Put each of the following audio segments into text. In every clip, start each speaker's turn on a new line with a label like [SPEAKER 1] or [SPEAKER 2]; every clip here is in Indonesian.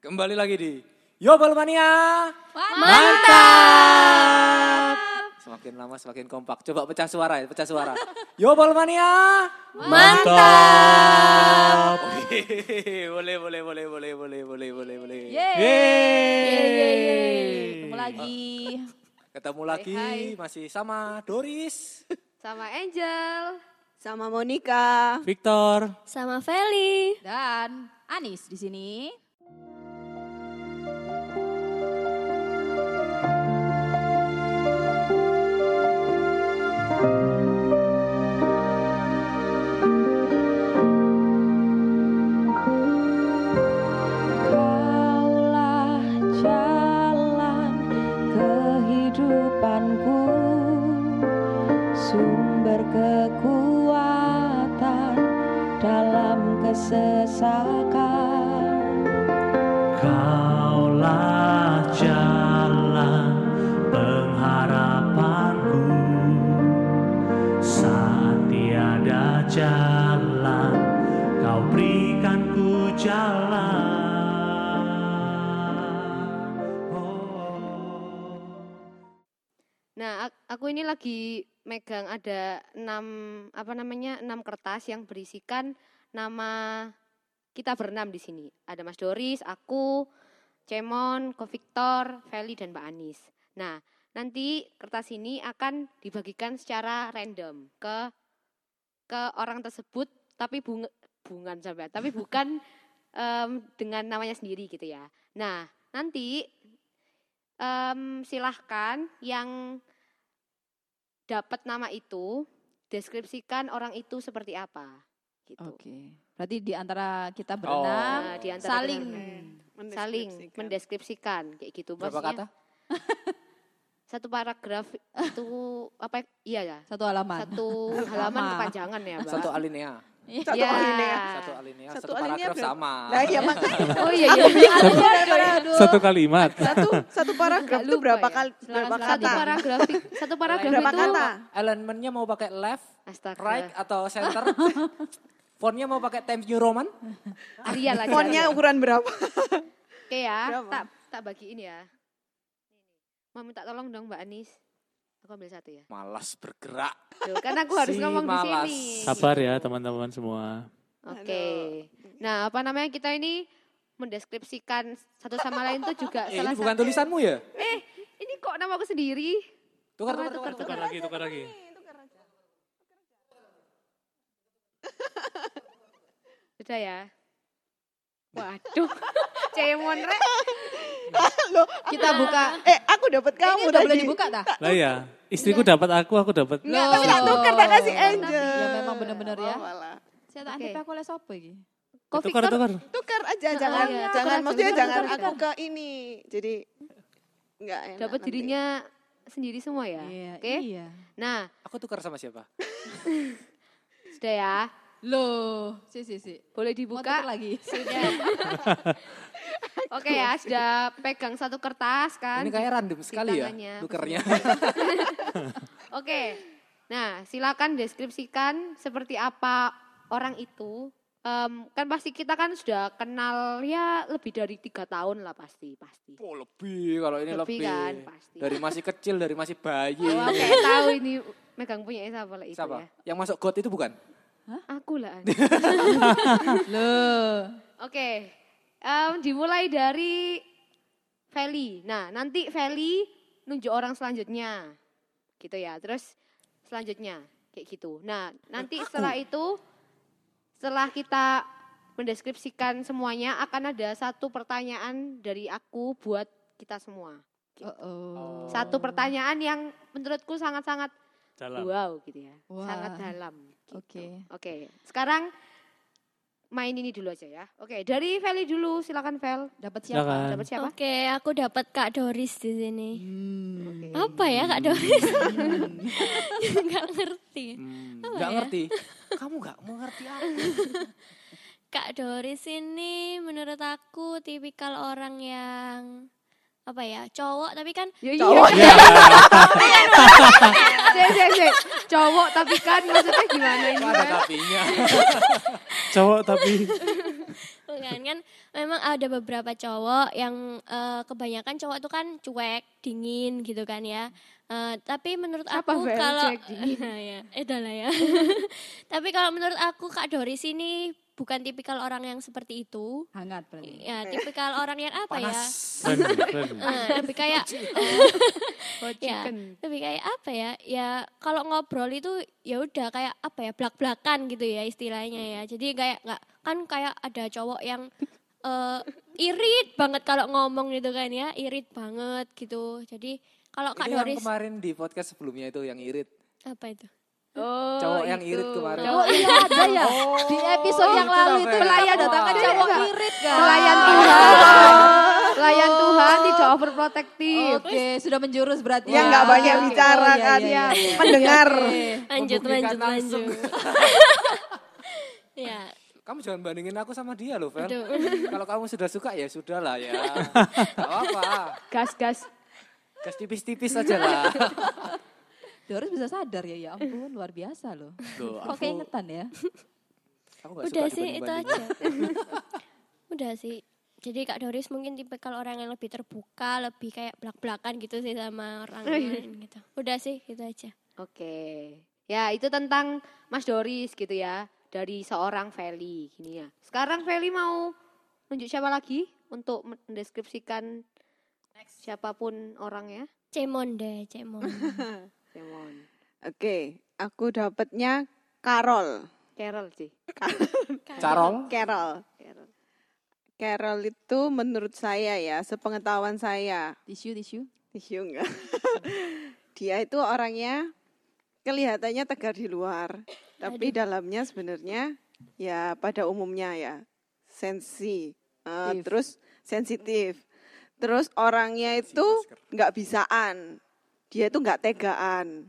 [SPEAKER 1] Kembali lagi di Yobel Mania.
[SPEAKER 2] Mantap.
[SPEAKER 1] Semakin lama semakin kompak. Coba pecah suara ya, pecah suara. Yobel Mania.
[SPEAKER 2] Mantap.
[SPEAKER 1] boleh, boleh, boleh, boleh, boleh, boleh, boleh, boleh.
[SPEAKER 2] Yeay. Yeay. Ketemu oh. lagi.
[SPEAKER 1] Ketemu lagi masih sama Doris.
[SPEAKER 3] Sama Angel.
[SPEAKER 4] Sama Monica.
[SPEAKER 5] Victor.
[SPEAKER 2] Sama Feli.
[SPEAKER 3] Dan Anis di sini.
[SPEAKER 6] Dalam kesesakan
[SPEAKER 5] Kaulah jalan pengharapanku. Saat tiada jalan Kau berikan ku jalan. Oh.
[SPEAKER 3] Nah, ak- aku ini lagi megang ada enam apa namanya enam kertas yang berisikan nama kita berenam di sini. Ada Mas Doris, aku, Cemon, Ko Victor, Feli dan Mbak Anis. Nah, nanti kertas ini akan dibagikan secara random ke ke orang tersebut, tapi bunga bungan sampai, tapi bukan em, dengan namanya sendiri gitu ya. Nah, nanti em, silahkan yang dapat nama itu deskripsikan orang itu seperti apa gitu.
[SPEAKER 2] Oke. Berarti di antara kita berenam
[SPEAKER 3] Nah, di antara
[SPEAKER 2] saling
[SPEAKER 3] kita saling mendeskripsikan kayak gitu.
[SPEAKER 1] Berapa
[SPEAKER 3] Maksudnya,
[SPEAKER 1] kata?
[SPEAKER 3] Satu paragraf itu apa? Iya ya.
[SPEAKER 2] satu halaman.
[SPEAKER 3] Satu halaman
[SPEAKER 2] Lama.
[SPEAKER 3] kepanjangan ya, Mbak.
[SPEAKER 1] Satu alinea.
[SPEAKER 4] Satu
[SPEAKER 3] Ya.
[SPEAKER 4] alinea.
[SPEAKER 1] Satu alinea,
[SPEAKER 4] Satu
[SPEAKER 1] satu,
[SPEAKER 4] alinea
[SPEAKER 1] paragraf sama.
[SPEAKER 4] Nah iya makanya
[SPEAKER 3] Oh iya iya.
[SPEAKER 5] Satu kalimat.
[SPEAKER 4] satu satu paragraf itu berapa
[SPEAKER 3] ya.
[SPEAKER 4] kali berapa
[SPEAKER 3] Satu
[SPEAKER 4] kata?
[SPEAKER 3] paragraf satu paragraf
[SPEAKER 4] Berapa
[SPEAKER 3] itu
[SPEAKER 4] kata?
[SPEAKER 1] Elemennya mau pakai left,
[SPEAKER 3] Astaga.
[SPEAKER 1] right atau center? Fontnya mau pakai Times New Roman?
[SPEAKER 3] Arial aja.
[SPEAKER 4] Fontnya
[SPEAKER 3] Arial.
[SPEAKER 4] ukuran berapa?
[SPEAKER 3] Oke ya,
[SPEAKER 4] Berapa?
[SPEAKER 3] tak tak bagiin ya. Mau minta tolong dong Mbak Anis. Aku ambil satu ya.
[SPEAKER 1] Malas bergerak.
[SPEAKER 3] Duh, kan aku harus
[SPEAKER 1] Si
[SPEAKER 3] ngomong
[SPEAKER 1] malas.
[SPEAKER 3] di sini.
[SPEAKER 5] Sabar ya teman-teman semua.
[SPEAKER 3] Oke. Nah, apa namanya kita ini mendeskripsikan satu sama lain tuh juga
[SPEAKER 1] Eh,
[SPEAKER 3] salah
[SPEAKER 1] ini bukan
[SPEAKER 3] satu.
[SPEAKER 1] tulisanmu ya?
[SPEAKER 3] Eh, ini kok nama aku sendiri?
[SPEAKER 1] Tukar,
[SPEAKER 3] Apa
[SPEAKER 1] tukar,
[SPEAKER 3] tukar,
[SPEAKER 1] tukar.
[SPEAKER 5] Tukar lagi, tukar lagi.
[SPEAKER 3] Sudah ya. Waduh. Cemon rek.
[SPEAKER 4] Loh,
[SPEAKER 2] Kita buka.
[SPEAKER 4] eh aku dapat kamu
[SPEAKER 2] Ini udah boleh dibuka dah?
[SPEAKER 5] Lah ya, istriku dapat aku, aku dapat.
[SPEAKER 4] Enggak, tapi tak tukar tak kasih Angel.
[SPEAKER 2] Ya memang bener-bener ya.
[SPEAKER 4] Oh.
[SPEAKER 2] Saya tak antip aku oleh sopo iki?
[SPEAKER 3] Kok
[SPEAKER 5] Tukar, tukar.
[SPEAKER 4] Tukar aja
[SPEAKER 3] Oh,
[SPEAKER 4] jangan
[SPEAKER 3] iya.
[SPEAKER 4] jangan maksudnya
[SPEAKER 3] tukar,
[SPEAKER 4] jangan
[SPEAKER 3] tukar,
[SPEAKER 4] aku ke ini. Jadi enggak enak.
[SPEAKER 3] Dapat dirinya sendiri semua ya.
[SPEAKER 2] Iya,
[SPEAKER 3] Oke.
[SPEAKER 2] iya.
[SPEAKER 3] Nah,
[SPEAKER 1] Aku tukar sama siapa?
[SPEAKER 3] sudah ya.
[SPEAKER 2] Loh, si si si.
[SPEAKER 3] Boleh dibuka.
[SPEAKER 2] lagi.
[SPEAKER 3] Sudah. Oke ya, sudah pegang satu kertas kan.
[SPEAKER 1] Ini kayak random sekali ya, tukernya.
[SPEAKER 3] Oke. Nah, silakan deskripsikan seperti apa orang itu. Em, kan pasti kita kan sudah kenal ya lebih dari tiga tahun lah pasti pasti.
[SPEAKER 1] Oh, lebih kalau ini
[SPEAKER 3] Lebih
[SPEAKER 1] lebih.
[SPEAKER 3] kan, pasti.
[SPEAKER 1] Dari masih kecil, dari masih bayi.
[SPEAKER 3] Oh, kayak tahu ini megang punya siapa lah itu
[SPEAKER 1] Siapa?
[SPEAKER 3] ya.
[SPEAKER 1] Yang masuk got itu bukan?
[SPEAKER 3] Aku lah.
[SPEAKER 2] Loh.
[SPEAKER 3] Oke. Em, dimulai dari Feli. Nah, nanti Feli nunjuk orang selanjutnya. Gitu ya. Terus selanjutnya kayak gitu. Nah, nanti setelah itu setelah kita mendeskripsikan semuanya akan ada satu pertanyaan dari aku buat kita semua.
[SPEAKER 2] Oh, oh.
[SPEAKER 3] Satu pertanyaan yang menurutku sangat-sangat
[SPEAKER 5] Dalam.
[SPEAKER 3] wow gitu ya.
[SPEAKER 2] Wah.
[SPEAKER 3] Sangat dalam. Gitu.
[SPEAKER 2] Oke.
[SPEAKER 3] Oke, sekarang main ini dulu aja ya. Oke, dari Feli dulu, silakan Vel.
[SPEAKER 2] Dapat siapa?
[SPEAKER 3] Dapat siapa?
[SPEAKER 2] Oke, aku dapat Kak Doris di sini.
[SPEAKER 3] Hmm.
[SPEAKER 2] Oke.
[SPEAKER 7] Apa ya Kak Doris?
[SPEAKER 2] Hmm.
[SPEAKER 7] Nggak ngerti.
[SPEAKER 1] Hmm,
[SPEAKER 7] Apa ya?
[SPEAKER 1] ngerti. Kamu nggak mengerti apa?
[SPEAKER 7] Kak Doris ini menurut aku tipikal orang yang apa ya cowok tapi kan
[SPEAKER 3] Ya
[SPEAKER 4] Cowok.
[SPEAKER 3] iya. Cek, cek. Cowok tapi kan maksudnya gimana ini?
[SPEAKER 1] Ada tapinya.
[SPEAKER 5] Cowok tapi
[SPEAKER 7] kan kan memang ada beberapa cowok yang eh, kebanyakan cowok itu kan cuek dingin gitu kan ya Eh, tapi menurut
[SPEAKER 3] Apa,
[SPEAKER 7] aku kalau
[SPEAKER 3] cuek, dingin?
[SPEAKER 7] ya lah ya tapi kalau menurut aku kak Doris ini bukan tipikal orang yang seperti itu.
[SPEAKER 2] Hangat berarti.
[SPEAKER 7] ya tipikal orang yang apa ya?
[SPEAKER 1] Panas.
[SPEAKER 7] Eh, lebih kayak
[SPEAKER 3] Oh,
[SPEAKER 7] ya
[SPEAKER 3] chicken.
[SPEAKER 7] lebih kayak apa ya? Ya kalau ngobrol itu ya udah kayak apa ya? Belak belakan gitu ya istilahnya ya. Jadi kayak nggak kan kayak ada cowok yang eh, irit banget kalau ngomong gitu kan ya. Irit banget gitu. Jadi kalau kak Doris
[SPEAKER 1] kemarin di podcast sebelumnya itu yang irit.
[SPEAKER 7] apa itu
[SPEAKER 3] Oh,
[SPEAKER 1] Cowok yang irit kemarin.
[SPEAKER 2] Oh iya ada ya. Di episode yang
[SPEAKER 1] itu
[SPEAKER 2] lalu itu pelayan datang kan cowok irit kan.
[SPEAKER 3] Pelayan Tuhan. Pelayan Tuhan tidak overprotective.
[SPEAKER 2] Oke, sudah menjurus berarti.
[SPEAKER 4] Yang
[SPEAKER 2] ya.
[SPEAKER 4] nggak banyak bicara
[SPEAKER 2] oh, iya,
[SPEAKER 4] kan.
[SPEAKER 2] iya, iya.
[SPEAKER 4] Pendengar.
[SPEAKER 7] Lanjut lanjut
[SPEAKER 1] langsung.
[SPEAKER 7] lanjut ya
[SPEAKER 1] Kamu jangan bandingin aku sama dia loh, Vel. Kalau kamu sudah suka ya sudah lah ya. Gak apa-apa.
[SPEAKER 3] Gas, gas.
[SPEAKER 1] Gas tipis-tipis aja lah.
[SPEAKER 2] Doris bisa sadar ya, ya ampun luar biasa loh.
[SPEAKER 1] Loh,
[SPEAKER 2] Kok
[SPEAKER 1] aku,
[SPEAKER 2] keingetan ya?
[SPEAKER 1] aku gak
[SPEAKER 7] udah
[SPEAKER 1] suka
[SPEAKER 7] sih itu aja udah sih jadi kak Doris mungkin tipikal orang yang lebih terbuka lebih kayak belak belakan gitu sih sama orang lain gitu udah sih gitu aja
[SPEAKER 3] Oke. Ya, itu tentang Mas Doris gitu ya. Dari seorang Feli gini ya. Sekarang Feli mau nunjuk siapa lagi untuk mendeskripsikan siapa pun orangnya?
[SPEAKER 7] cemon deh cemon
[SPEAKER 3] Simon.
[SPEAKER 4] Oke, aku dapatnya Carol.
[SPEAKER 3] Carol sih.
[SPEAKER 1] Carol?
[SPEAKER 4] Carol.
[SPEAKER 3] Carol.
[SPEAKER 4] Carol itu menurut saya ya, sepengetahuan saya,
[SPEAKER 2] Tisu, tisu.
[SPEAKER 4] tisu enggak. Dia itu orangnya kelihatannya tegar di luar, tapi dalamnya sebenarnya ya pada umumnya ya sensi, eh,
[SPEAKER 3] Sensitif.
[SPEAKER 4] terus sensitif. Terus orangnya itu nggak bisaan, dia itu nggak tegaan.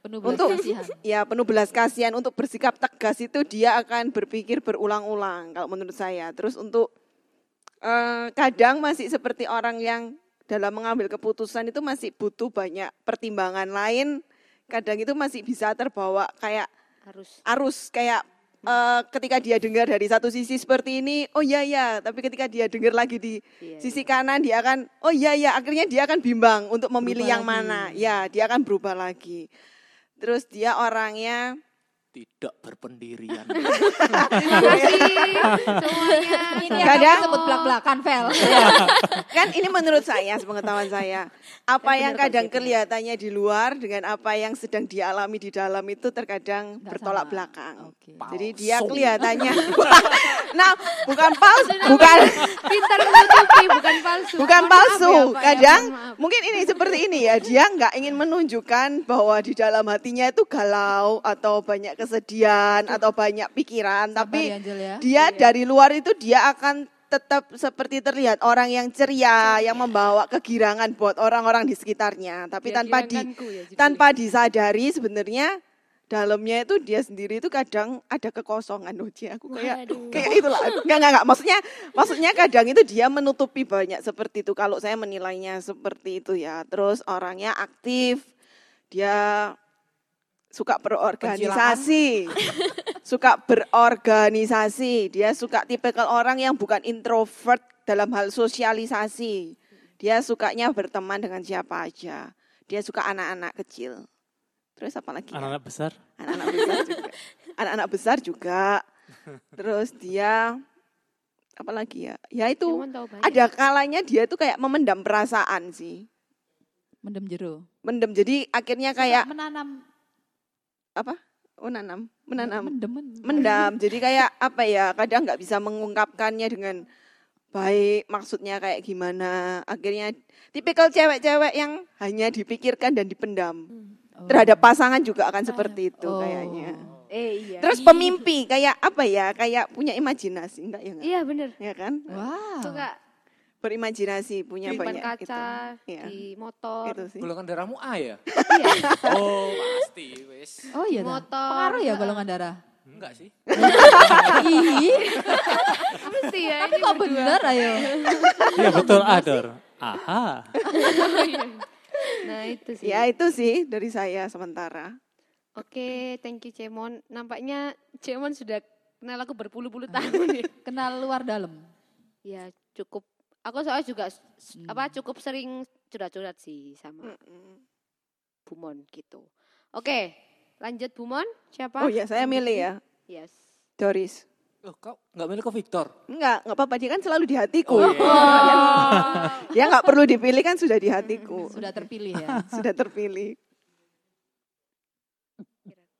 [SPEAKER 2] Penuh belas
[SPEAKER 4] Untuk
[SPEAKER 2] kasihan.
[SPEAKER 4] ya penuh belas kasihan untuk bersikap tegas itu dia akan berpikir berulang-ulang kalau menurut saya. Terus untuk eh, kadang masih seperti orang yang dalam mengambil keputusan itu masih butuh banyak pertimbangan lain. Kadang itu masih bisa terbawa kayak
[SPEAKER 3] Harus.
[SPEAKER 4] arus kayak eh, ketika dia dengar dari satu sisi seperti ini, oh iya ya, tapi ketika dia dengar lagi di
[SPEAKER 3] Iya,
[SPEAKER 4] sisi kanan dia akan, oh iya ya, akhirnya dia akan bimbang untuk memilih
[SPEAKER 2] Berubah
[SPEAKER 4] yang
[SPEAKER 2] lagi.
[SPEAKER 4] mana. Ya, dia akan berubah lagi. Terus dia orangnya
[SPEAKER 1] Tidak berpendirian.
[SPEAKER 3] Terima kasih semuanya.
[SPEAKER 2] Ini yang
[SPEAKER 4] Kadang-
[SPEAKER 2] sebut belak-belakan, Vel.
[SPEAKER 4] kan ini menurut saya, sepengetahuan saya, apa yang kadang kelihatannya di luar dengan apa yang sedang dialami di dalam itu terkadang
[SPEAKER 2] Nggak
[SPEAKER 4] bertolak
[SPEAKER 2] sama.
[SPEAKER 4] belakang.
[SPEAKER 2] Oke.
[SPEAKER 4] Jadi dia kelihatannya, nah bukan palsu, bukan
[SPEAKER 3] Pintar menutupi, bukan palsu.
[SPEAKER 4] bukan palsu.
[SPEAKER 3] ya, Pak, ya,
[SPEAKER 4] Kadang mungkin ini seperti ini ya, dia nggak ingin menunjukkan bahwa di dalam hatinya itu galau atau banyak kesedihan atau banyak pikiran,
[SPEAKER 2] Sabar
[SPEAKER 4] tapi
[SPEAKER 2] ya, Angel ya.
[SPEAKER 4] dia dari luar itu dia akan tetap seperti terlihat orang yang ceria, yang membawa kegirangan buat orang-orang di sekitarnya. Tapi
[SPEAKER 3] Biar
[SPEAKER 4] tanpa di
[SPEAKER 3] ya,
[SPEAKER 4] tanpa disadari sebenarnya dalamnya itu dia sendiri itu kadang ada kekosongan loh Ci. aku kayak
[SPEAKER 7] Waduh.
[SPEAKER 4] kayak itulah enggak enggak enggak maksudnya maksudnya kadang itu dia menutupi banyak seperti itu kalau saya menilainya seperti itu ya terus orangnya aktif dia suka berorganisasi. Suka berorganisasi. Dia suka tipikal orang yang bukan introvert dalam hal sosialisasi. Dia sukanya berteman dengan siapa aja. Dia suka anak-anak kecil. Terus apa lagi ya?
[SPEAKER 5] Anak-anak besar.
[SPEAKER 4] anak-anak besar juga. Anak-anak besar juga. Terus dia apa lagi ya? Ya itu ada kalanya dia tuh kayak memendam perasaan sih.
[SPEAKER 2] Mendem jero.
[SPEAKER 4] mendem. Jadi akhirnya
[SPEAKER 2] Suka
[SPEAKER 4] kayak
[SPEAKER 2] menanam
[SPEAKER 4] apa? Menanam. Menanam.
[SPEAKER 2] Mendem men-
[SPEAKER 4] mendam. Jadi kayak apa ya kadang nggak bisa mengungkapkannya dengan baik maksudnya kayak gimana. Akhirnya tipikal cewek-cewek yang hanya dipikirkan dan dipendam.
[SPEAKER 2] Oh.
[SPEAKER 4] terhadap pasangan juga akan seperti itu
[SPEAKER 2] Oh.
[SPEAKER 4] kayaknya.
[SPEAKER 3] Eh iya.
[SPEAKER 4] terus pemimpi kayak apa ya kayak punya imajinasi enggak ya enggak
[SPEAKER 3] Iya bener.
[SPEAKER 4] ya kan?
[SPEAKER 2] Wow.
[SPEAKER 3] Suka
[SPEAKER 4] berimajinasi punya
[SPEAKER 3] di
[SPEAKER 4] banyak gitu
[SPEAKER 3] kaca,
[SPEAKER 4] Iya.
[SPEAKER 3] di motor,
[SPEAKER 4] itu sih
[SPEAKER 1] Golongan darahmu A ya?
[SPEAKER 3] Iya.
[SPEAKER 1] Oh, pasti wis.
[SPEAKER 2] Oh iya, dah.
[SPEAKER 3] motor.
[SPEAKER 2] pengaruh ya golongan darah.
[SPEAKER 1] Enggak sih.
[SPEAKER 2] Ih,
[SPEAKER 3] Mesti ya
[SPEAKER 2] tapi kok
[SPEAKER 3] berdua.
[SPEAKER 2] bener ayo.
[SPEAKER 5] Iya betul, Ador. Aha.
[SPEAKER 3] Nah itu sih.
[SPEAKER 4] ya itu sih dari saya sementara
[SPEAKER 3] Oke, thank you Cemon. Nampaknya Cemon sudah kenal aku berpuluh-puluh tahun ya.
[SPEAKER 2] Kenal luar dalam.
[SPEAKER 3] Ya cukup. Aku soalnya juga
[SPEAKER 2] Hmm.
[SPEAKER 3] apa cukup sering curhat-curhat sih sama
[SPEAKER 4] Mm-mm.
[SPEAKER 3] Bumon gitu. Oke, lanjut Bumon. Siapa?
[SPEAKER 4] Oh ya, saya milih ya.
[SPEAKER 3] Yes.
[SPEAKER 4] Doris.
[SPEAKER 1] Loh, kau nggak milih ke Victor?
[SPEAKER 4] Enggak, enggak apa-apa. Dia kan selalu di hatiku.
[SPEAKER 1] Oh, iya.
[SPEAKER 4] Dia enggak perlu dipilih kan sudah di hatiku.
[SPEAKER 2] Sudah terpilih ya.
[SPEAKER 4] Sudah terpilih.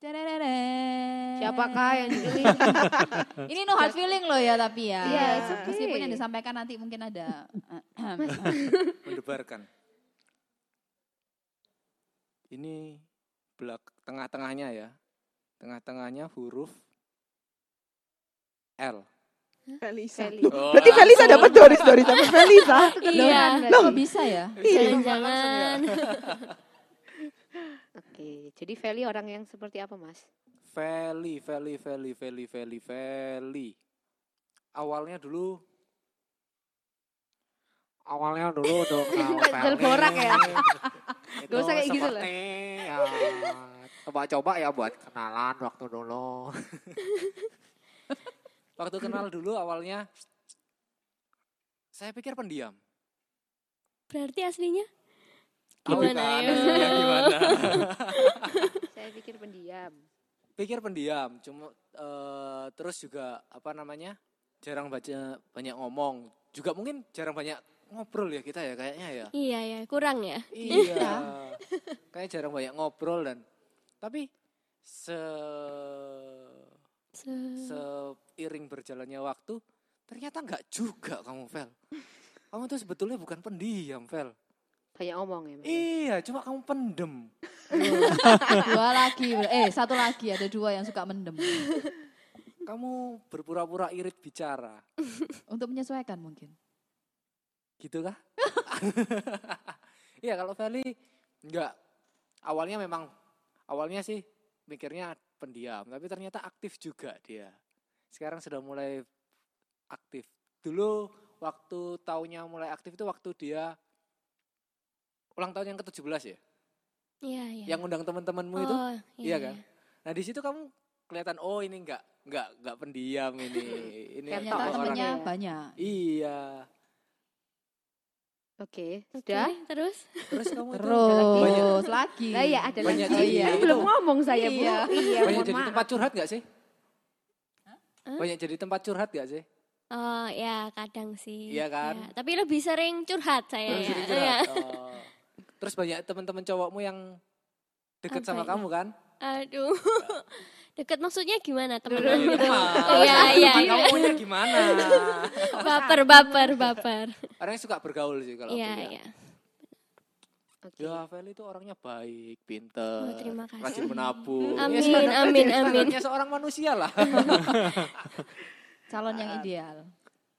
[SPEAKER 3] Siapakah yang dipilih?
[SPEAKER 2] Ini no hard feeling loh ya tapi ya.
[SPEAKER 3] Iya, it's okay.
[SPEAKER 2] Meskipun yang disampaikan nanti mungkin ada.
[SPEAKER 1] Mendebarkan. Ini belak tengah-tengahnya ya. Tengah-tengahnya huruf L.
[SPEAKER 4] Felisa.
[SPEAKER 3] Feli.
[SPEAKER 4] Loh,
[SPEAKER 1] Oh,
[SPEAKER 4] berarti Felisa dapat Doris, Doris dapat Felisa.
[SPEAKER 7] Iya.
[SPEAKER 2] Kok bisa ya?
[SPEAKER 7] Jangan-jangan.
[SPEAKER 3] Oke, jadi Feli orang yang seperti apa, Mas?
[SPEAKER 1] Feli, Feli, Feli, Feli, Feli, Feli. Awalnya dulu Awalnya dulu udah kenal
[SPEAKER 3] borak ya? Gak usah kayak gitu lah.
[SPEAKER 1] ya, coba-coba ya buat kenalan waktu dulu. waktu kenal dulu awalnya saya pikir pendiam.
[SPEAKER 7] Berarti aslinya gimana
[SPEAKER 1] bukan.
[SPEAKER 7] ya?
[SPEAKER 1] Ya, gimana?
[SPEAKER 3] Saya pikir pendiam.
[SPEAKER 1] pikir pendiam, cuma eh, terus juga apa namanya jarang baca banyak ngomong, juga mungkin jarang banyak ngobrol ya kita ya kayaknya ya.
[SPEAKER 7] Iya ya, kurang ya.
[SPEAKER 1] Iya, kayak jarang banyak ngobrol dan tapi se
[SPEAKER 7] Se-
[SPEAKER 1] seiring berjalannya waktu ternyata nggak juga kamu Vel. Kamu tuh sebetulnya bukan pendiam Vel.
[SPEAKER 3] Banyak ngomong ya. Mas?
[SPEAKER 1] Iya, cuma kamu pendem.
[SPEAKER 2] Dua lagi. Eh satu lagi ada dua yang suka mendem.
[SPEAKER 1] Kamu berpura-pura irit bicara.
[SPEAKER 2] Untuk menyesuaikan mungkin.
[SPEAKER 1] Gitu kah? Iya kalau Feli enggak. Awalnya memang awalnya sih mikirnya pendiam, tapi ternyata aktif juga dia. Sekarang sudah mulai aktif. Dulu waktu tahunnya mulai aktif itu waktu dia ulang tahun yang ke-17 ya?
[SPEAKER 7] Iya, iya.
[SPEAKER 1] Yang undang teman-temanmu itu.
[SPEAKER 7] Oh,
[SPEAKER 1] iya kan? Nah, di situ kamu kelihatan oh ini enggak enggak enggak pendiam ini. Ini
[SPEAKER 3] Ternyata
[SPEAKER 1] orang-
[SPEAKER 2] temennya
[SPEAKER 3] ya.
[SPEAKER 2] banyak.
[SPEAKER 1] Iya.
[SPEAKER 3] Oke,
[SPEAKER 7] Oke,
[SPEAKER 3] sudah.
[SPEAKER 7] terus?
[SPEAKER 1] Terus kamu itu
[SPEAKER 2] Terus lagi.
[SPEAKER 3] Lah ya ada
[SPEAKER 1] Banyak
[SPEAKER 3] lagi.
[SPEAKER 1] cerita.
[SPEAKER 3] Kan belum ngomong saya, Bu.
[SPEAKER 2] Iya.
[SPEAKER 3] Iya,
[SPEAKER 1] banyak jadi
[SPEAKER 3] maaf.
[SPEAKER 1] tempat curhat gak sih?
[SPEAKER 7] Hah?
[SPEAKER 1] Banyak jadi tempat curhat gak sih?
[SPEAKER 7] Oh ya kadang sih.
[SPEAKER 1] Iya kan?
[SPEAKER 7] Ya, Tapi lebih sering curhat saya
[SPEAKER 1] Terus
[SPEAKER 7] ya.
[SPEAKER 1] jadi
[SPEAKER 7] Iya.
[SPEAKER 1] curhat. Oh. Terus banyak teman-teman cowokmu yang deket
[SPEAKER 7] Apa
[SPEAKER 1] sama
[SPEAKER 7] ya?
[SPEAKER 1] kamu kan?
[SPEAKER 7] Aduh. Deket maksudnya gimana
[SPEAKER 1] Teman
[SPEAKER 7] teman-teman?
[SPEAKER 1] teman.
[SPEAKER 7] Iya, iya,
[SPEAKER 1] Teman
[SPEAKER 7] iya.
[SPEAKER 1] Kamu maunya gimana?
[SPEAKER 7] baper, baper, baper.
[SPEAKER 1] Orang yang suka bergaul sih kalau
[SPEAKER 7] Iya,
[SPEAKER 1] aku ya.
[SPEAKER 7] iya.
[SPEAKER 3] Oke.
[SPEAKER 1] Ya, Feli itu orangnya baik, pinter,
[SPEAKER 7] Oh, terima kasih.
[SPEAKER 1] rajin menabung.
[SPEAKER 7] Amin,
[SPEAKER 1] Ya, standar-
[SPEAKER 7] amin,
[SPEAKER 1] standarnya
[SPEAKER 7] amin.
[SPEAKER 1] seorang manusia lah.
[SPEAKER 2] Calon yang ideal.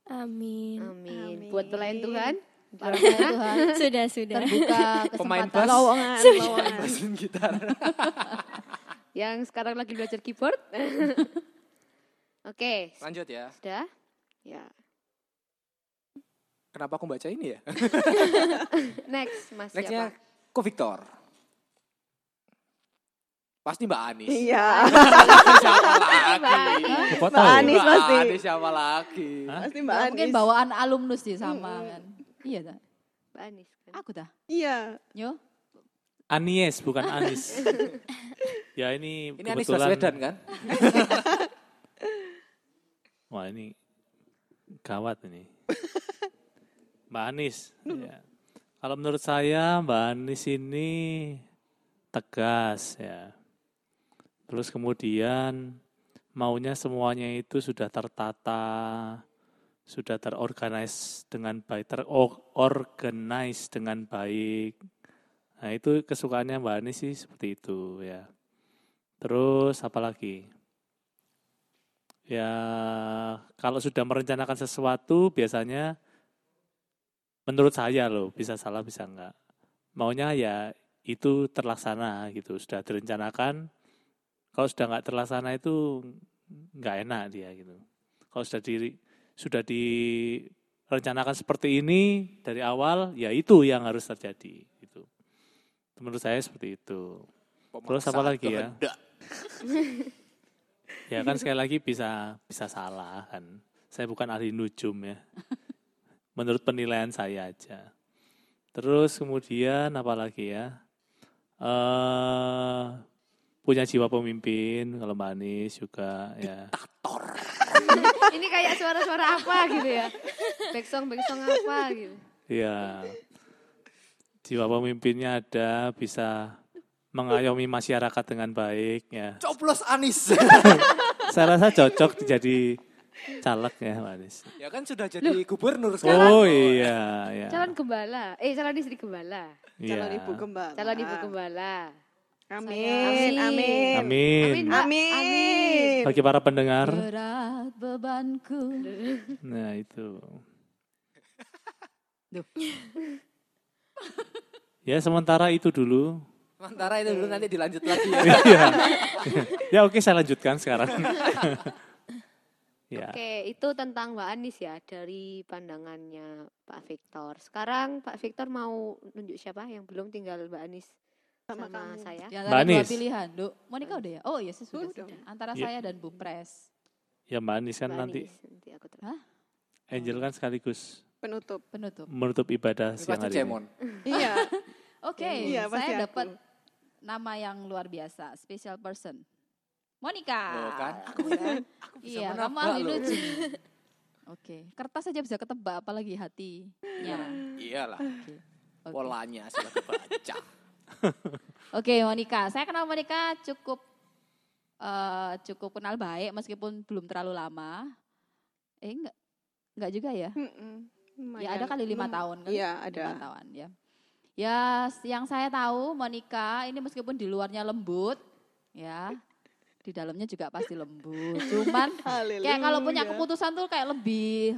[SPEAKER 7] Amin.
[SPEAKER 3] Amin. Buat pelayan Tuhan.
[SPEAKER 2] Para Tuhan
[SPEAKER 7] Sudah, sudah.
[SPEAKER 2] terbuka
[SPEAKER 1] Pemain
[SPEAKER 2] kesempatan.
[SPEAKER 1] bass.
[SPEAKER 4] Lowongan,
[SPEAKER 7] Sudah.
[SPEAKER 4] lowongan.
[SPEAKER 1] Mesin gitar.
[SPEAKER 3] Yang sekarang lagi belajar keyboard. Oke,
[SPEAKER 1] Lanjut ya.
[SPEAKER 3] sudah. Ya.
[SPEAKER 1] Kenapa aku baca ini ya?
[SPEAKER 3] Next, Mas
[SPEAKER 1] Nextnya
[SPEAKER 3] siapa?
[SPEAKER 1] Ko Victor. Pasti Mbak Anis.
[SPEAKER 4] Iya.
[SPEAKER 1] siapa lagi?
[SPEAKER 4] Mbak? Anis
[SPEAKER 1] Mbak
[SPEAKER 4] pasti.
[SPEAKER 1] Anis siapa lagi?
[SPEAKER 5] Hah?
[SPEAKER 4] Pasti Mbak
[SPEAKER 2] Ya, mungkin
[SPEAKER 4] Anis.
[SPEAKER 2] bawaan alumnus sih sama kan. Iya tak?
[SPEAKER 3] Mbak Anis. Kan?
[SPEAKER 2] Aku dah.
[SPEAKER 4] Iya.
[SPEAKER 2] Yo.
[SPEAKER 5] Anies bukan Anis. ya ini,
[SPEAKER 1] Ini
[SPEAKER 5] kebetulan.
[SPEAKER 1] Baswedan kan?
[SPEAKER 5] Wah ini gawat ini. Mbak Anis. ya. Kalau menurut saya Mbak Anis ini tegas ya. Terus kemudian maunya semuanya itu sudah tertata, sudah terorganize dengan baik, terorganize dengan baik. Nah itu kesukaannya Mbak Anis sih seperti itu ya. Terus apa lagi? Ya kalau sudah merencanakan sesuatu biasanya menurut saya loh bisa salah bisa enggak. Maunya ya itu terlaksana gitu sudah direncanakan. Kalau sudah nggak terlaksana itu nggak enak dia gitu. Kalau sudah di sudah direncanakan seperti ini dari awal ya itu yang harus terjadi gitu. Menurut saya seperti itu. Terus apa lagi ya? Ya kan sekali lagi bisa bisa salah kan. Saya bukan ahli nujum ya. Menurut penilaian saya aja. Terus kemudian apa lagi ya? eh punya jiwa pemimpin kalau Mbak Anies juga ya.
[SPEAKER 3] Ini kayak suara-suara apa gitu ya? Backsong backsong apa gitu.
[SPEAKER 5] Ya. Jiwa pemimpinnya ada, bisa mengayomi masyarakat dengan baik ya.
[SPEAKER 1] Coblos Anis.
[SPEAKER 5] Saya rasa cocok jadi caleg ya, Mbak Anies.
[SPEAKER 1] ya kan sudah jadi gubernur sekarang.
[SPEAKER 5] Oh iya, ya.
[SPEAKER 3] Calon gembala. Eh calon istri gembala.
[SPEAKER 4] Calon
[SPEAKER 5] Iya.
[SPEAKER 4] ibu gembala.
[SPEAKER 3] Calon ibu gembala.
[SPEAKER 4] Amin, amin.
[SPEAKER 5] Amin.
[SPEAKER 3] Mbak.
[SPEAKER 4] Amin.
[SPEAKER 5] Bagi para pendengar,
[SPEAKER 2] Berat bebanku.
[SPEAKER 5] nah itu.
[SPEAKER 2] Duh.
[SPEAKER 5] Ya sementara itu dulu.
[SPEAKER 1] Sementara itu dulu nanti dilanjut lagi ya.
[SPEAKER 5] Iya. ya oke saya lanjutkan sekarang. ya.
[SPEAKER 3] Oke, itu tentang Mbak Anis ya dari pandangannya Pak Victor. Sekarang Pak Victor mau nunjuk siapa yang belum tinggal Mbak Anis sama,
[SPEAKER 4] Sama kamu.
[SPEAKER 3] saya?
[SPEAKER 2] Yang
[SPEAKER 5] Mbak
[SPEAKER 2] ada dua
[SPEAKER 5] Anis.
[SPEAKER 2] pilihan, Duk. Monica udah ya? Oh iya, sih sudah,
[SPEAKER 4] Udah.
[SPEAKER 2] sudah. Antara
[SPEAKER 5] Ya.
[SPEAKER 2] saya dan Bung Pres.
[SPEAKER 5] Ya Mbak Anis kan
[SPEAKER 3] Mbak
[SPEAKER 5] nanti
[SPEAKER 3] Anis, nanti aku
[SPEAKER 2] Hah?
[SPEAKER 5] Angel kan sekaligus
[SPEAKER 4] Penutup.
[SPEAKER 2] Penutup.
[SPEAKER 5] menutup ibadah siang
[SPEAKER 1] Pasti
[SPEAKER 5] hari ini.
[SPEAKER 1] Cemon.
[SPEAKER 4] Iya.
[SPEAKER 2] Oke,
[SPEAKER 4] Iya, pasti
[SPEAKER 2] saya
[SPEAKER 4] aku.
[SPEAKER 2] dapat nama yang luar biasa, special person. Monica.
[SPEAKER 1] Kan? Aku bisa, aku bisa
[SPEAKER 2] Iya, kamu ahli
[SPEAKER 1] loh.
[SPEAKER 2] lucu. Oke, kertas saja bisa ketebak, apalagi hatinya.
[SPEAKER 1] Iyalah.
[SPEAKER 2] Oke.
[SPEAKER 1] polanya sudah kebaca.
[SPEAKER 2] Oke, Monica. Saya kenal Monica cukup eh, cukup kenal baik meskipun belum terlalu lama. Eh enggak enggak juga ya?
[SPEAKER 4] Mm-mm.
[SPEAKER 2] Ya ada kali lima
[SPEAKER 4] Lem-
[SPEAKER 2] tahun kan?
[SPEAKER 4] Iya ada.
[SPEAKER 2] Lima tahun ya. Ya, yang saya tahu Monica ini meskipun di luarnya lembut, ya, di dalamnya juga pasti lembut. Cuman kayak kalau punya keputusan tuh kayak lebih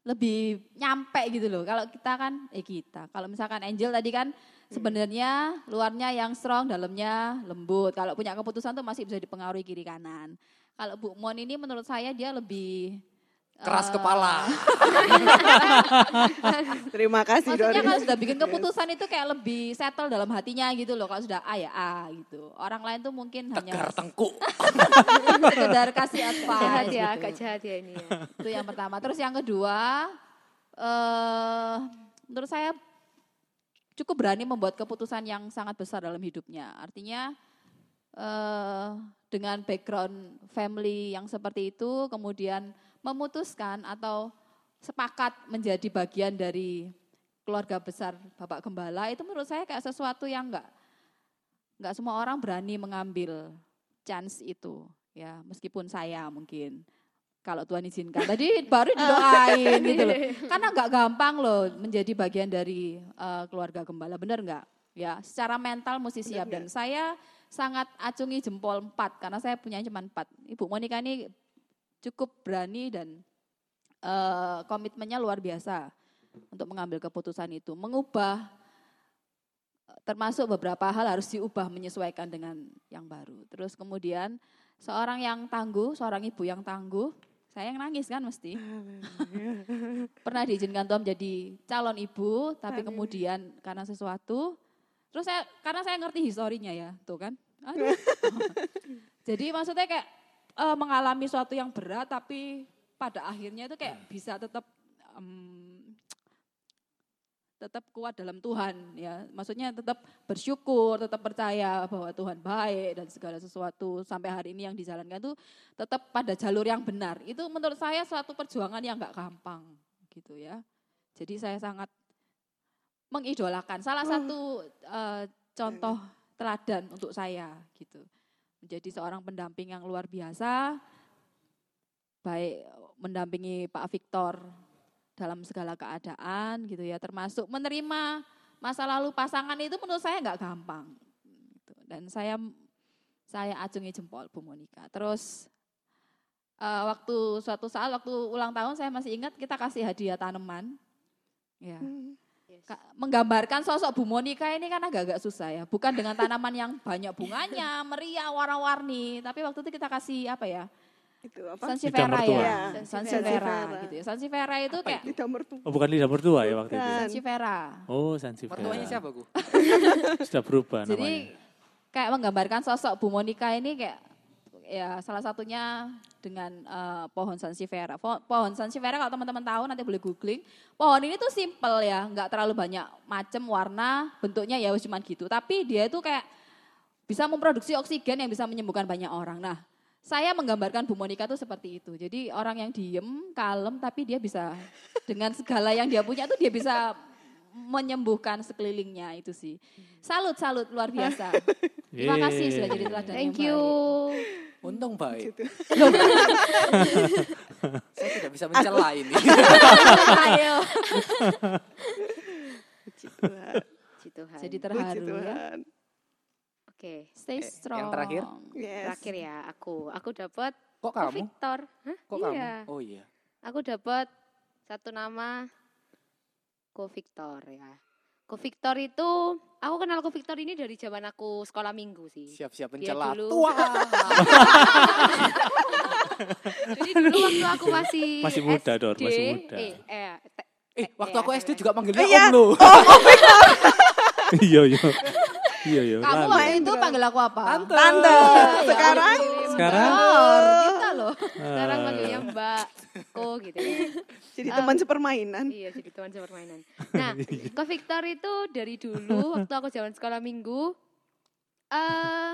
[SPEAKER 2] lebih nyampe gitu loh. Kalau kita kan, eh kita, kalau misalkan Angel tadi kan sebenarnya luarnya yang strong, dalamnya lembut. Kalau punya keputusan tuh masih bisa dipengaruhi kiri kanan. Kalau Bu Mon ini menurut saya dia lebih
[SPEAKER 1] Keras
[SPEAKER 2] eh,
[SPEAKER 1] kepala.
[SPEAKER 4] Terima kasih
[SPEAKER 2] Maksudnya kalau sudah bikin keputusan itu kayak lebih settle dalam hatinya gitu loh. Kalau sudah A ya A gitu. Orang lain tuh mungkin
[SPEAKER 1] Tegar
[SPEAKER 2] hanya
[SPEAKER 1] tengkuk.
[SPEAKER 2] sekedar kasih advice
[SPEAKER 3] jahat ya,
[SPEAKER 2] gitu.
[SPEAKER 3] agak jahat ya ini ya.
[SPEAKER 2] Itu yang pertama. Terus yang kedua, eh menurut saya cukup berani membuat keputusan yang sangat besar dalam hidupnya. Artinya eh dengan background family yang seperti itu, kemudian memutuskan atau sepakat menjadi bagian dari keluarga besar Bapak Gembala itu menurut saya kayak sesuatu yang enggak enggak semua orang berani mengambil chance itu ya meskipun saya mungkin kalau Tuhan izinkan. Tadi baru didoain gitu loh. Karena nggak gampang loh menjadi bagian dari eh, keluarga gembala, bener nggak? Ya, secara mental mesti siap dan saya sangat acungi jempol empat karena saya punya cuma empat. Ibu Monica ini cukup berani dan eh, komitmennya luar biasa untuk mengambil keputusan itu, mengubah termasuk beberapa hal harus diubah menyesuaikan dengan yang baru. Terus kemudian seorang yang tangguh, seorang ibu yang tangguh, saya yang nangis kan mesti. Pernah diizinkan Tuhan menjadi calon ibu, tapi kemudian karena sesuatu, terus saya karena saya ngerti historinya ya, tuh kan. Aduh. Jadi maksudnya kayak eh, mengalami suatu yang berat, tapi pada akhirnya itu kayak bisa tetap tetap kuat dalam Tuhan ya. Maksudnya tetap bersyukur, tetap percaya bahwa Tuhan baik dan segala sesuatu sampai hari ini yang dijalankan itu tetap pada jalur yang benar. Itu menurut saya suatu perjuangan yang nggak gampang gitu ya. Jadi saya sangat mengidolakan salah satu eh, contoh teladan untuk saya gitu. Menjadi seorang pendamping yang luar biasa baik mendampingi Pak Victor dalam segala keadaan gitu ya termasuk menerima masa lalu pasangan itu menurut saya nggak gampang gitu. dan saya saya acungi jempol Bu Monica. Terus eh, waktu suatu saat waktu ulang tahun saya masih ingat kita kasih hadiah tanaman ya. Ka- menggambarkan sosok Bu Monica ini kan agak-agak susah ya. Bukan dengan tanaman yang banyak bunganya meriah warna-warni tapi waktu itu kita kasih apa ya
[SPEAKER 4] Itu apa?
[SPEAKER 2] Sansevieria
[SPEAKER 5] mertua.
[SPEAKER 2] ya,
[SPEAKER 4] Iya,
[SPEAKER 2] Sansevieria. gitu ya. Sansevieria itu kayak
[SPEAKER 4] Lidah mertua.
[SPEAKER 5] Oh bukan lidah mertua ya waktu itu.
[SPEAKER 4] Bukan.
[SPEAKER 2] Sansevieria.
[SPEAKER 5] Oh Sansevieria.
[SPEAKER 1] Mertuanya siapa, Gu?
[SPEAKER 5] Sudah berubah
[SPEAKER 2] Jadi
[SPEAKER 5] namanya.
[SPEAKER 2] kayak menggambarkan sosok Bu Monica ini kayak ya salah satunya dengan eh, pohon sansevieria. Po- Pohon sansevieria kalau teman-teman tahu nanti boleh googling. Pohon ini tuh simple ya, nggak terlalu banyak macam warna, bentuknya ya cuma gitu. Tapi dia itu kayak bisa memproduksi oksigen yang bisa menyembuhkan banyak orang. Nah, saya menggambarkan Bu Monica tuh seperti itu. Jadi orang yang diem, kalem, tapi dia bisa dengan segala yang dia punya tuh dia bisa menyembuhkan sekelilingnya itu sih. Salut, salut luar biasa. Terima kasih sudah jadi teladan yang
[SPEAKER 3] Thank you.
[SPEAKER 2] baik.
[SPEAKER 1] Untung baik.
[SPEAKER 4] Gitu.
[SPEAKER 1] Saya tidak bisa mencela ini.
[SPEAKER 2] Ayo.
[SPEAKER 4] Puji Tuhan.
[SPEAKER 3] Puji Tuhan.
[SPEAKER 2] Jadi
[SPEAKER 4] Puji
[SPEAKER 2] terharu ya.
[SPEAKER 3] Oke,
[SPEAKER 2] Stay
[SPEAKER 1] Eh,
[SPEAKER 2] strong.
[SPEAKER 1] yang terakhir?
[SPEAKER 4] Yes.
[SPEAKER 3] terakhir ya aku. Aku dapat
[SPEAKER 1] Kok
[SPEAKER 3] Ko
[SPEAKER 1] kamu?
[SPEAKER 3] Victor. Hah?
[SPEAKER 1] Kok
[SPEAKER 3] iya.
[SPEAKER 1] kamu? Oh iya.
[SPEAKER 3] Aku dapat satu nama Ko Victor ya. Ko Victor itu aku kenal Ko Victor ini dari zaman aku sekolah minggu sih.
[SPEAKER 1] Siap-siap
[SPEAKER 3] Dia
[SPEAKER 1] mencela.
[SPEAKER 3] dulu-
[SPEAKER 1] Tua.
[SPEAKER 3] Jadi dulu waktu aku masih
[SPEAKER 5] Masih muda, Dor,
[SPEAKER 3] SD,
[SPEAKER 5] masih muda.
[SPEAKER 3] Eh, eh, te-
[SPEAKER 1] Eh, waktu
[SPEAKER 3] eh,
[SPEAKER 1] aku. SD juga manggilnya
[SPEAKER 4] Iya.
[SPEAKER 1] Om lo.
[SPEAKER 5] Iya, iya. Iya, iya.
[SPEAKER 2] Kamu waktu itu panggil aku apa?
[SPEAKER 1] Tante.
[SPEAKER 4] Tante.
[SPEAKER 2] Ya,
[SPEAKER 4] Sekarang
[SPEAKER 5] Sekarang?
[SPEAKER 2] Kita loh.
[SPEAKER 3] Sekarang manggilnya Mbak Ko gitu ya.
[SPEAKER 4] jadi teman sepermainan.
[SPEAKER 3] Iya, jadi teman sepermainan. Nah, Ko Victor itu dari dulu waktu aku zaman sekolah minggu eh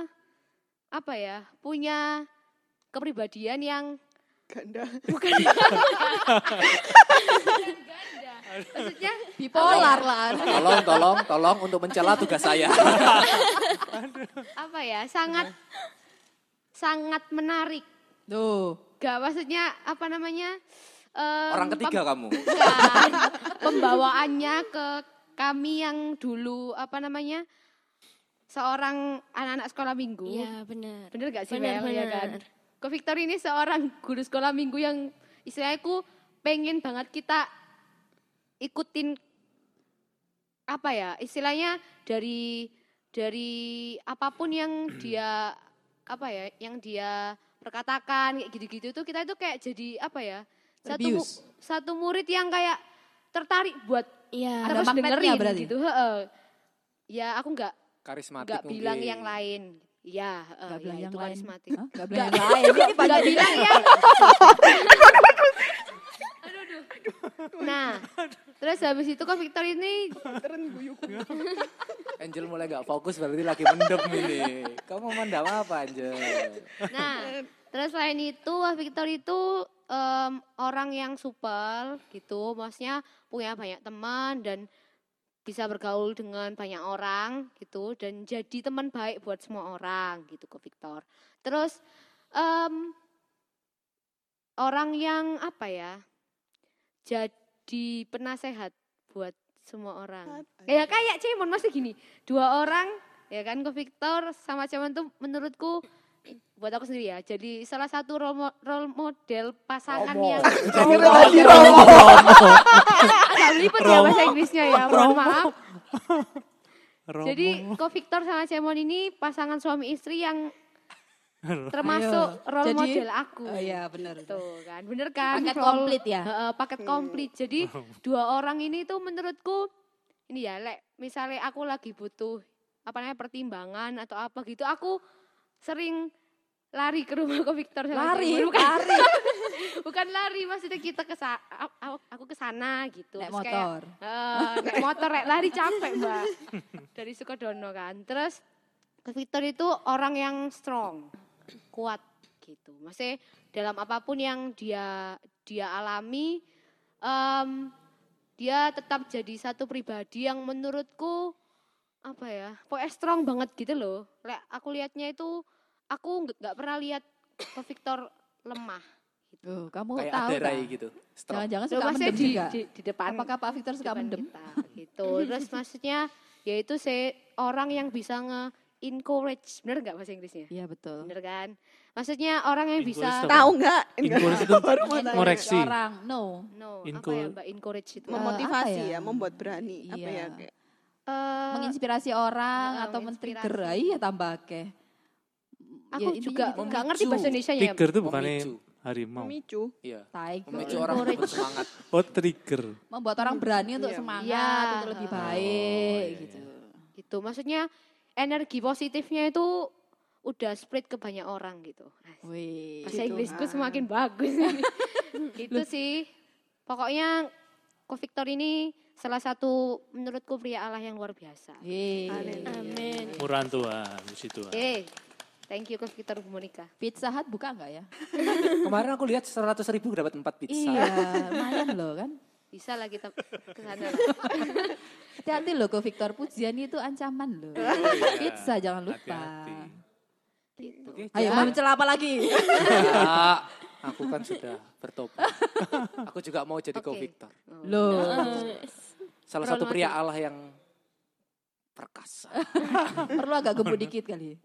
[SPEAKER 3] apa ya? Punya kepribadian yang
[SPEAKER 4] Ganda.
[SPEAKER 3] bukan Maksudnya
[SPEAKER 2] Bipolar lah.
[SPEAKER 1] Tolong, tolong, tolong untuk mencela tugas saya.
[SPEAKER 3] apa ya? Sangat sangat menarik.
[SPEAKER 2] Tuh.
[SPEAKER 3] Gak maksudnya apa namanya? em,
[SPEAKER 1] Orang ketiga
[SPEAKER 3] pem-
[SPEAKER 1] kamu.
[SPEAKER 3] Bukan. pembawaannya ke kami yang dulu apa namanya? Seorang anak-anak sekolah minggu.
[SPEAKER 7] Iya benar.
[SPEAKER 3] Bener gak sih
[SPEAKER 7] Benar,
[SPEAKER 3] Mel? Ya
[SPEAKER 7] benar.
[SPEAKER 3] kan? Ko Victor ini seorang guru sekolah minggu yang istilahnya ku pengen banget kita ikutin apa ya istilahnya dari dari apa pun yang dia apa ya yang dia perkatakan kayak gitu-gitu tuh kita itu kayak jadi apa ya satu mu- satu murid yang kayak tertarik buat
[SPEAKER 7] Iya.
[SPEAKER 2] Ada
[SPEAKER 3] terus
[SPEAKER 2] magnetnya
[SPEAKER 3] dengerin
[SPEAKER 2] berarti?
[SPEAKER 3] gitu heeh. ya aku nggak
[SPEAKER 1] Karismatik
[SPEAKER 3] nggak bilang yang lain Iya, eh,
[SPEAKER 2] Gak
[SPEAKER 3] ya,
[SPEAKER 2] bilang yang
[SPEAKER 3] itu karismatik.
[SPEAKER 2] Hah? Gak bilang yang lain. Ini
[SPEAKER 3] Nggak bilang yang Nah, terus habis itu kok Victor ini
[SPEAKER 1] Angel mulai nggak fokus berarti lagi mendem ini. Kamu mendam apa Angel?
[SPEAKER 3] Nah, terus selain itu Wah Victor itu em, orang yang supel gitu, maksudnya punya banyak teman dan bisa bergaul dengan banyak orang gitu dan jadi teman baik buat semua orang gitu ke Victor. Terus em, orang yang apa ya? Jadi penasehat buat semua orang. Ya kayak Cemon masih gini, dua orang ya kan ke Victor sama Cemon tuh menurutku buat aku sendiri ya jadi salah satu role, mo- role model pasangan
[SPEAKER 1] Romo.
[SPEAKER 3] yang
[SPEAKER 4] Akhirnya lagi Romo.
[SPEAKER 3] agak meliput ya bahasa Inggrisnya ya mohon maaf
[SPEAKER 5] Romo.
[SPEAKER 3] jadi Ko Victor sama Cemon ini pasangan suami istri yang termasuk
[SPEAKER 2] Ayo,
[SPEAKER 3] role
[SPEAKER 2] jadi-
[SPEAKER 3] model aku
[SPEAKER 2] Oh iya benar.
[SPEAKER 3] Tuh kan, bener kan?
[SPEAKER 2] Paket
[SPEAKER 3] Role-
[SPEAKER 2] komplit ya?
[SPEAKER 3] Heeh, paket komplit. Jadi dua orang ini tuh menurutku ini ya, lek misalnya aku lagi butuh apa namanya pertimbangan atau apa gitu, aku sering lari ke rumah ke Victor sama
[SPEAKER 2] Lari,
[SPEAKER 3] bukan
[SPEAKER 2] lari.
[SPEAKER 3] bukan lari maksudnya kita ke aku, ke sana gitu
[SPEAKER 2] Naik
[SPEAKER 3] Terus kayak,
[SPEAKER 2] motor.
[SPEAKER 3] eh, naik motor naik lari capek mbak dari Sukodono kan terus ke Victor itu orang yang strong kuat gitu maksudnya dalam apa pun yang dia dia alami em, dia tetap jadi satu pribadi yang menurutku apa ya pokoknya strong banget gitu loh Lek aku lihatnya itu aku nggak pernah lihat ke Victor lemah
[SPEAKER 2] Tuh, kamu
[SPEAKER 1] Kayak
[SPEAKER 2] tahu
[SPEAKER 1] ada
[SPEAKER 2] kan?
[SPEAKER 1] gitu.
[SPEAKER 2] Jangan-jangan suka mendem
[SPEAKER 3] di,
[SPEAKER 2] juga.
[SPEAKER 3] di, di depan
[SPEAKER 2] Apakah Pak Victor suka mendem?
[SPEAKER 3] kita, gitu terus maksudnya yaitu saya orang yang bisa nge encourage bener nggak bahasa Inggrisnya
[SPEAKER 2] Iya betul.
[SPEAKER 3] bener kan maksudnya orang yang bisa
[SPEAKER 5] Encourage
[SPEAKER 4] Tahu nggak?
[SPEAKER 5] Encourage itu
[SPEAKER 4] Baru mau
[SPEAKER 5] ngoreksi.
[SPEAKER 2] Orang, no.
[SPEAKER 3] no apa
[SPEAKER 5] Encour-
[SPEAKER 3] ya mbak encourage itu
[SPEAKER 4] Memotivasi
[SPEAKER 2] apa ya?
[SPEAKER 4] ya, membuat berani. Apa
[SPEAKER 2] Iya.
[SPEAKER 4] ya? kayak-
[SPEAKER 3] Eh,
[SPEAKER 2] Menginspirasi orang
[SPEAKER 3] Heeh,
[SPEAKER 2] atau men-trigger. Ah, Iya tambah ke.
[SPEAKER 3] aku
[SPEAKER 2] Ya,
[SPEAKER 3] juga
[SPEAKER 2] gitu.
[SPEAKER 3] nggak ngerti bahasa. Indonesia ya
[SPEAKER 5] Trigger itu bukannya harimau.
[SPEAKER 4] Memicu.
[SPEAKER 1] Iya.
[SPEAKER 2] Tiger.
[SPEAKER 1] Memicu orang untuk bersemangat.
[SPEAKER 5] Oh, trigger.
[SPEAKER 2] Membuat orang berani untuk
[SPEAKER 4] Iya.
[SPEAKER 2] semangat,
[SPEAKER 3] Iya.
[SPEAKER 2] untuk lebih
[SPEAKER 3] Oh,
[SPEAKER 2] baik
[SPEAKER 1] iya,
[SPEAKER 2] gitu.
[SPEAKER 3] gitu maksudnya energi positifnya itu udah split ke banyak orang gitu.
[SPEAKER 2] Wih.
[SPEAKER 3] Bahasa
[SPEAKER 4] Gitu.
[SPEAKER 3] Inggrisku
[SPEAKER 4] Ah.
[SPEAKER 3] semakin bagus. ini. itu sih. Pokoknya Ko Victor ini salah satu menurutku pria Allah yang luar biasa.
[SPEAKER 2] Yeay.
[SPEAKER 7] Amin.
[SPEAKER 5] Murahan Tuhan, puji Tuhan.
[SPEAKER 3] Eh, thank you Ko Victor Bu Monica.
[SPEAKER 2] Pizza Hut buka nggak ya?
[SPEAKER 1] Kemarin aku lihat 100 ribu dapat 4 pizza.
[SPEAKER 2] Iya, lumayan loh kan.
[SPEAKER 3] Bisa lah kita ke sana.
[SPEAKER 2] Hati-hati loh ke Victor Pujian itu ancaman loh. Pizza jangan lupa.
[SPEAKER 3] Gitu.
[SPEAKER 1] Oke,
[SPEAKER 2] Ayo mau mencela apa lagi?
[SPEAKER 1] Ya, aku kan sudah bertobat. Aku juga mau jadi Ko
[SPEAKER 3] Oke.
[SPEAKER 1] Victor.
[SPEAKER 2] Loh.
[SPEAKER 1] Salah
[SPEAKER 3] Terlalu
[SPEAKER 1] satu pria. Allah yang perkasa.
[SPEAKER 2] Perlu agak gemuk dikit kali.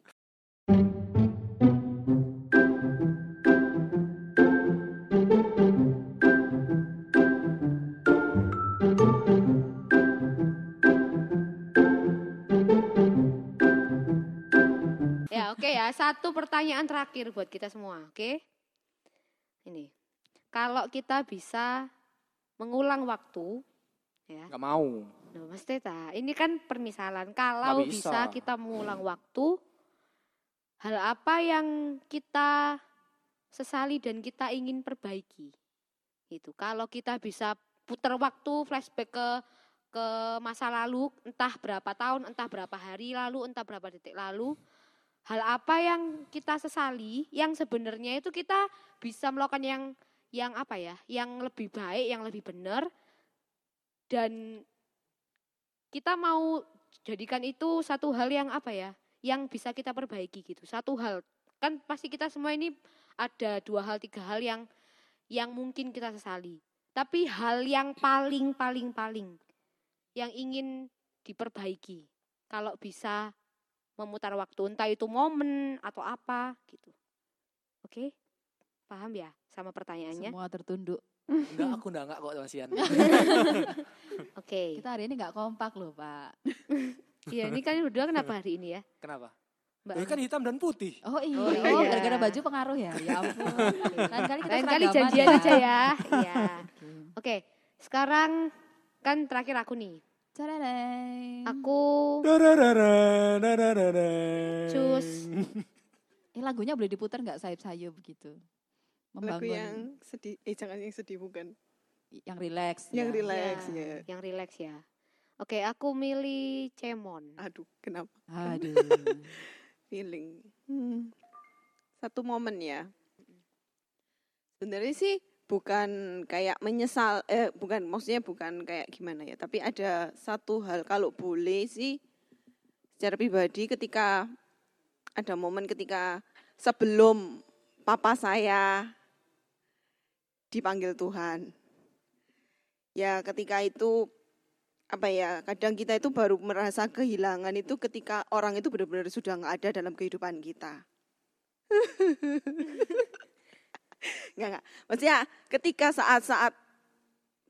[SPEAKER 3] Satu pertanyaan terakhir buat kita semua, oke? Ini. Kalau kita bisa mengulang waktu, ya.
[SPEAKER 1] Gak mau.
[SPEAKER 3] Loh, Mas Teta, ini kan permisalan. Kalau
[SPEAKER 1] Nggak
[SPEAKER 3] bisa.
[SPEAKER 1] bisa.
[SPEAKER 3] kita mengulang waktu, hal apa yang kita sesali dan kita ingin perbaiki? Itu. Kalau kita bisa putar waktu, flashback ke ke masa lalu, entah berapa tahun, entah berapa hari lalu, entah berapa detik lalu, hal apa yang kita sesali, yang sebenarnya itu kita bisa melakukan yang yang apa ya, yang lebih baik, yang lebih benar, dan kita mau jadikan itu satu hal yang apa ya, yang bisa kita perbaiki gitu. Satu hal kan pasti kita semua ini ada dua hal tiga hal yang yang mungkin kita sesali. Tapi hal yang paling paling paling yang ingin diperbaiki kalau bisa memutar waktu entah itu momen atau apa gitu. Oke? Paham ya sama pertanyaannya?
[SPEAKER 2] Semua tertunduk.
[SPEAKER 1] Enggak, aku enggak, enggak kok Masian.
[SPEAKER 3] Oke.
[SPEAKER 2] Kita hari ini nggak kompak loh Pak.
[SPEAKER 3] Iya, ini kalian berdua kenapa hari ini ya?
[SPEAKER 1] Kenapa?
[SPEAKER 3] Mbak
[SPEAKER 1] Ini kan hitam dan putih.
[SPEAKER 2] Oh iya,
[SPEAKER 3] Oh,
[SPEAKER 2] oh,
[SPEAKER 3] iya.
[SPEAKER 2] gara-gara baju pengaruh ya. Ya ampun. Lain kali kita
[SPEAKER 3] Lain kali janjian aja ya. Iya.
[SPEAKER 2] Oke.
[SPEAKER 3] Oke, sekarang kan terakhir aku nih.
[SPEAKER 2] Carareng.
[SPEAKER 3] Aku cus.
[SPEAKER 2] Eh lagunya boleh diputar nggak sayap sayu begitu?
[SPEAKER 4] Lagu
[SPEAKER 2] Membangun
[SPEAKER 4] yang sedih, eh jangan yang sedih bukan.
[SPEAKER 2] yang rileks.
[SPEAKER 4] Yang
[SPEAKER 2] ya.
[SPEAKER 4] relax
[SPEAKER 3] Ya,
[SPEAKER 4] ya.
[SPEAKER 3] Yang rileks ya. Oke, aku milih Cemon.
[SPEAKER 4] Aduh, kenapa?
[SPEAKER 2] Aduh.
[SPEAKER 4] Feeling. Hmm. Satu momen ya. Sebenarnya sih bukan kayak menyesal, eh bukan, maksudnya bukan kayak gimana ya. Tapi ada satu hal kalau boleh sih secara pribadi ketika ada momen ketika sebelum papa saya dipanggil Tuhan. Ya ketika itu apa ya kadang kita itu baru merasa kehilangan itu ketika orang itu benar-benar sudah nggak ada dalam kehidupan kita. Nggak, nggak. Maksudnya ketika saat-saat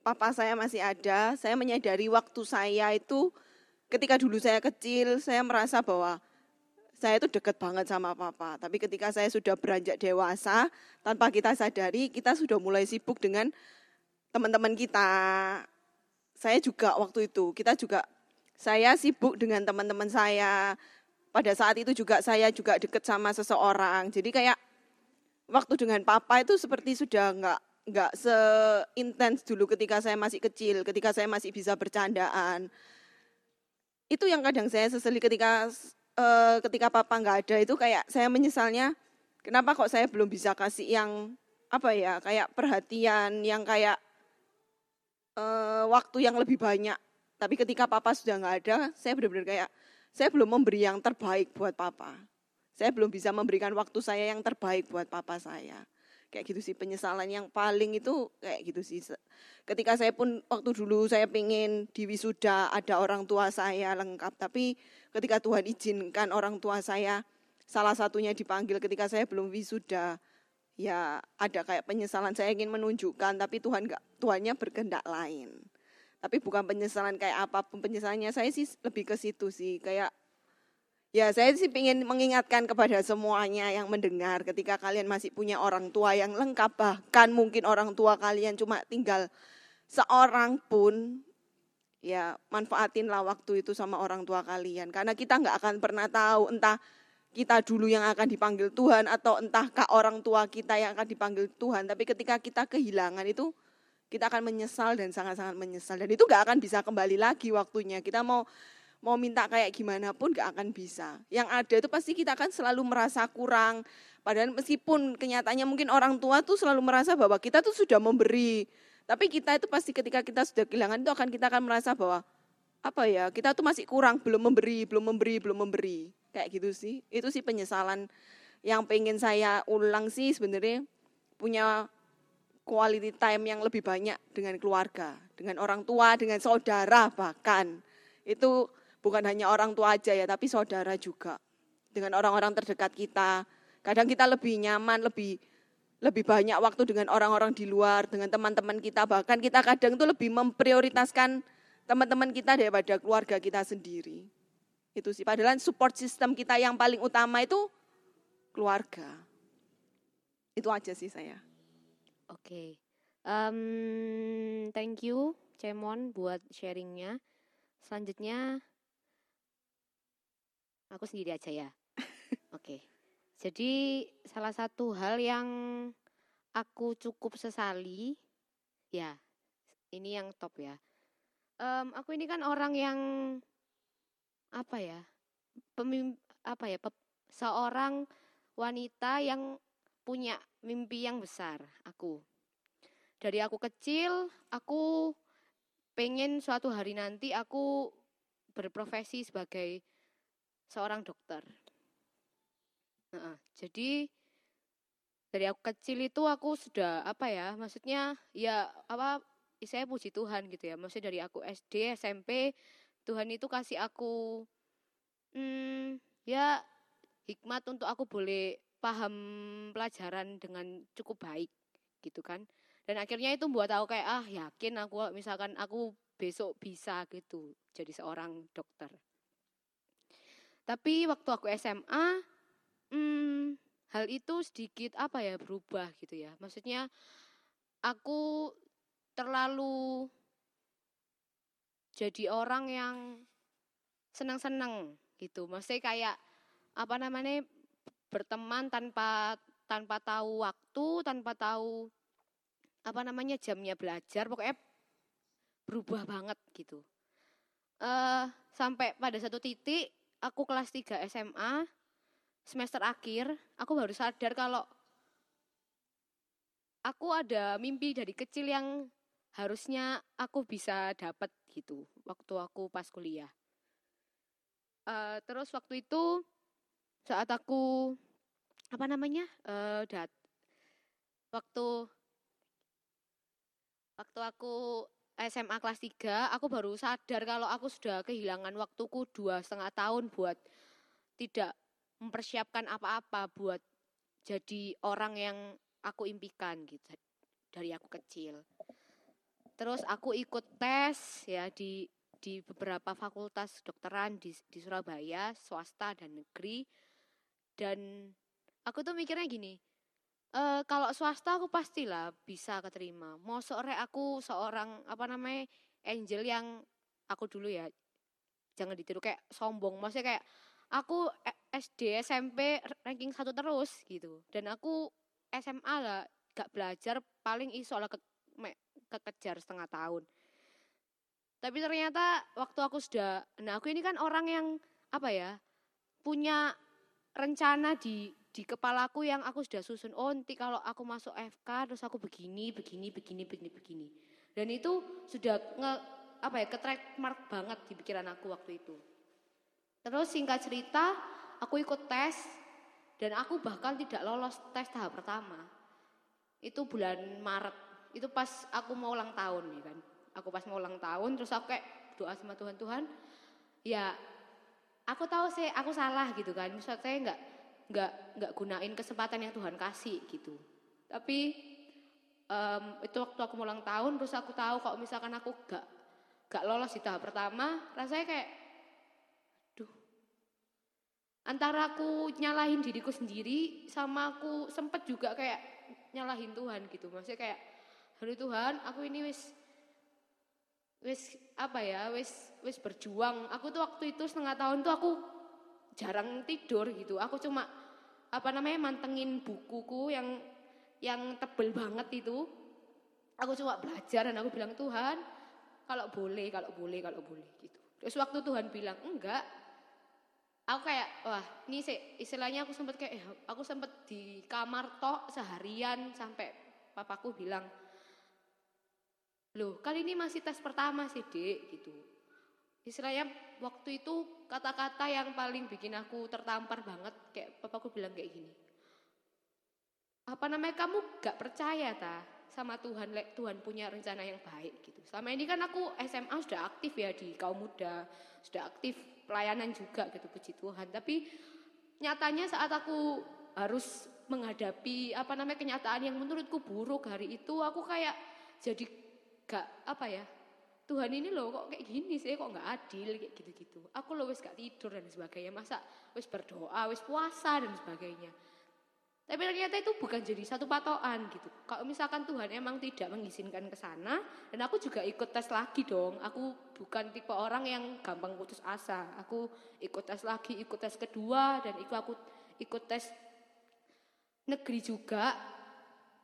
[SPEAKER 4] papa saya masih ada, saya menyadari waktu saya itu ketika dulu saya kecil, saya merasa bahwa saya itu dekat banget sama papa. Tapi ketika saya sudah beranjak dewasa, tanpa kita sadari, kita sudah mulai sibuk dengan teman-teman kita. Saya juga waktu itu, kita juga, saya sibuk dengan teman-teman saya. Pada saat itu juga saya juga dekat sama seseorang. Jadi kayak waktu dengan papa itu seperti sudah nggak nggak seintens dulu ketika saya masih kecil, ketika saya masih bisa bercandaan. Itu yang kadang saya sesali ketika eh, ketika papa nggak ada itu kayak saya menyesalnya kenapa kok saya belum bisa kasih yang apa ya kayak perhatian yang kayak eh, waktu yang lebih banyak. Tapi ketika papa sudah nggak ada, saya benar-benar kayak saya belum memberi yang terbaik buat papa. Saya belum bisa memberikan waktu saya yang terbaik buat papa saya. Kayak gitu sih penyesalan yang paling itu kayak gitu sih. Ketika saya pun waktu dulu saya pengen di wisuda ada orang tua saya lengkap. Tapi ketika Tuhan izinkan orang tua saya salah satunya dipanggil ketika saya belum wisuda. Ya ada kayak penyesalan saya ingin menunjukkan tapi Tuhan nggak Tuhannya berkehendak lain. Tapi bukan penyesalan kayak apa pun penyesalannya saya sih lebih ke situ sih kayak Ya saya sih ingin mengingatkan kepada semuanya yang mendengar ketika kalian masih punya orang tua yang lengkap bahkan mungkin orang tua kalian cuma tinggal seorang pun ya manfaatinlah waktu itu sama orang tua kalian karena kita nggak akan pernah tahu entah kita dulu yang akan dipanggil Tuhan atau entahkah orang tua kita yang akan dipanggil Tuhan. Tapi ketika kita kehilangan itu kita akan menyesal dan sangat-sangat menyesal dan itu gak akan bisa kembali lagi waktunya. Kita mau mau minta kayak gimana pun gak akan bisa. Yang ada itu pasti kita akan selalu merasa kurang. Padahal meskipun kenyataannya mungkin orang tua tuh selalu merasa bahwa kita tuh sudah memberi. Tapi kita itu pasti ketika kita sudah kehilangan itu akan kita akan merasa bahwa apa ya kita tuh masih kurang belum memberi belum memberi belum memberi kayak gitu sih itu sih penyesalan yang pengen saya ulang sih sebenarnya punya quality time yang lebih banyak dengan keluarga dengan orang tua dengan saudara bahkan itu bukan hanya orang tua aja ya tapi saudara juga dengan orang-orang terdekat kita kadang kita lebih nyaman lebih lebih banyak waktu dengan orang-orang di luar dengan teman-teman kita bahkan kita kadang tuh lebih memprioritaskan teman-teman kita daripada keluarga kita sendiri. Itu sih, padahal support system kita yang paling utama itu keluarga. Itu aja sih saya.
[SPEAKER 3] Oke. Em, thank you Cemon buat sharingnya. Selanjutnya aku sendiri aja ya. Oke. Jadi salah satu hal yang aku cukup sesali, ya ini yang top ya. Em, aku ini kan orang yang apa ya, pemim, apa ya, pep- seorang wanita yang punya mimpi yang besar. Aku dari aku kecil, aku pengen suatu hari nanti aku berprofesi sebagai seorang dokter. Heeh, jadi dari aku kecil itu aku sudah apa ya, maksudnya ya apa saya puji Tuhan gitu ya. Maksudnya dari aku SD, SMP, Tuhan itu kasih aku hmm, ya hikmat untuk aku boleh paham pelajaran dengan cukup baik gitu kan. Dan akhirnya itu buat aku kayak ah yakin aku misalkan aku besok bisa gitu jadi seorang dokter. Tapi waktu aku SMA, hmm, hal itu sedikit apa ya berubah gitu ya. Maksudnya aku terlalu jadi orang yang senang-senang gitu. Maksudnya kayak apa namanya berteman tanpa tanpa tahu waktu, tanpa tahu apa namanya jamnya belajar, pokoknya berubah banget gitu. eh sampai pada satu titik aku kelas 3 SMA semester akhir, aku baru sadar kalau aku ada mimpi dari kecil yang harusnya aku bisa dapat gitu waktu aku pas kuliah. Eh, terus waktu itu saat aku apa namanya eh dat waktu waktu aku SMA kelas 3 aku baru sadar kalau aku sudah kehilangan waktuku dua setengah tahun buat tidak mempersiapkan apa-apa buat jadi orang yang aku impikan gitu dari aku kecil. Terus aku ikut tes ya di di beberapa fakultas kedokteran di, di Surabaya, swasta dan negeri. Dan aku tuh mikirnya gini, eh kalau swasta aku pastilah bisa keterima. Mau sore aku seorang apa namanya angel yang aku dulu ya jangan ditiru kayak sombong. Maksudnya kayak aku eh, SD SMP ranking satu terus gitu. Dan aku SMA lah gak belajar paling iso lah ke, me- kekejar setengah tahun. Tapi ternyata waktu aku sudah, nah aku ini kan orang yang apa ya punya rencana di di kepalaku yang aku sudah susun. Oh nanti kalau aku masuk FK terus aku begini, begini, begini, begini, begini. Dan itu sudah nge apa ya ke banget di pikiran aku waktu itu. Terus singkat cerita, aku ikut tes dan aku bahkan tidak lolos tes tahap pertama. Itu bulan Maret. Itu pas aku mau ulang tahun ya kan. Aku pas mau ulang tahun terus aku kayak doa sama Tuhan Tuhan. Ya aku tahu sih aku salah gitu kan. Misalnya saya nggak nggak nggak gunain kesempatan yang Tuhan kasih gitu. Tapi em, itu waktu aku ulang tahun terus aku tahu kalau misalkan aku gak gak lolos di tahap pertama, rasanya kayak duh antara aku nyalahin diriku sendiri sama aku sempet juga kayak nyalahin Tuhan gitu maksudnya kayak hari Tuhan aku ini wis wis apa ya wis wis berjuang aku tuh waktu itu setengah tahun tuh aku jarang tidur gitu. Aku cuma apa namanya mantengin bukuku yang yang tebel banget itu. Aku cuma belajar dan aku bilang Tuhan, kalau boleh, kalau boleh, kalau boleh gitu. Terus waktu Tuhan bilang enggak, aku kayak wah ini sih istilahnya aku sempat kayak eh, aku sempat di kamar tok seharian sampai papaku bilang loh kali ini masih tes pertama sih dek gitu istilahnya waktu itu kata-kata yang paling bikin aku tertampar banget kayak papaku bilang kayak gini. Apa namanya kamu gak percaya ta sama Tuhan lek Tuhan punya rencana yang baik gitu. Selama ini kan aku SMA sudah aktif ya di kaum muda sudah aktif pelayanan juga gitu puji Tuhan. Tapi nyatanya saat aku harus menghadapi apa namanya kenyataan yang menurutku buruk hari itu aku kayak jadi gak apa ya Tuhan ini loh kok kayak gini sih kok nggak adil kayak gitu-gitu aku loh wis gak tidur dan sebagainya masa wis berdoa wis puasa dan sebagainya tapi ternyata itu bukan jadi satu patokan gitu. Kalau misalkan Tuhan emang tidak mengizinkan ke sana, dan aku juga ikut tes lagi dong. Aku bukan tipe orang yang gampang putus asa. Aku ikut tes lagi, ikut tes kedua, dan itu aku ikut tes negeri juga.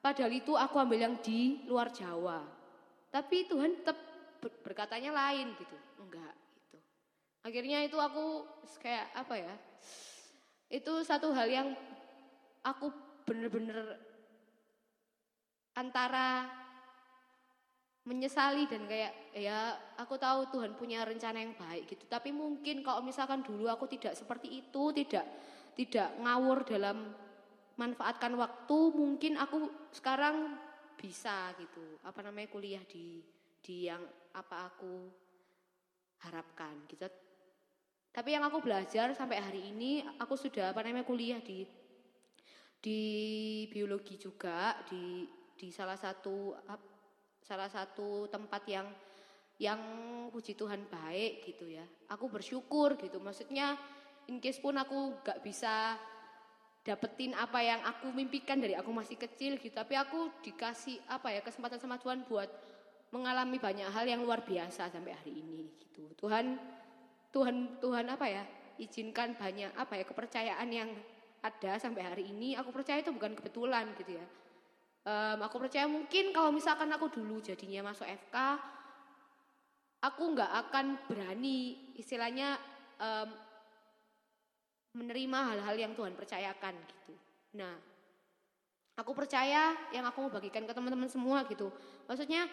[SPEAKER 3] Padahal itu aku ambil yang di luar Jawa. Tapi Tuhan tetap berkatanya lain gitu. Enggak gitu. Akhirnya itu aku kayak apa ya? Itu satu hal yang aku bener-bener antara menyesali dan kayak ya aku tahu Tuhan punya rencana yang baik gitu tapi mungkin kalau misalkan dulu aku tidak seperti itu tidak tidak ngawur dalam manfaatkan waktu mungkin aku sekarang bisa gitu apa namanya kuliah di di yang apa aku harapkan gitu tapi yang aku belajar sampai hari ini aku sudah apa namanya kuliah di di biologi juga di di salah satu salah satu tempat yang yang puji Tuhan baik gitu ya. Aku bersyukur gitu. Maksudnya in case pun aku gak bisa dapetin apa yang aku mimpikan dari aku masih kecil gitu. Tapi aku dikasih apa ya kesempatan sama Tuhan buat mengalami banyak hal yang luar biasa sampai hari ini gitu. Tuhan Tuhan Tuhan apa ya? Izinkan banyak apa ya kepercayaan yang ada sampai hari ini. Aku percaya itu bukan kebetulan gitu ya um, aku percaya mungkin kalau misalkan aku dulu jadinya masuk FK aku nggak akan berani istilahnya um, menerima hal-hal yang Tuhan percayakan gitu nah aku percaya yang aku mau bagikan ke teman-teman semua gitu maksudnya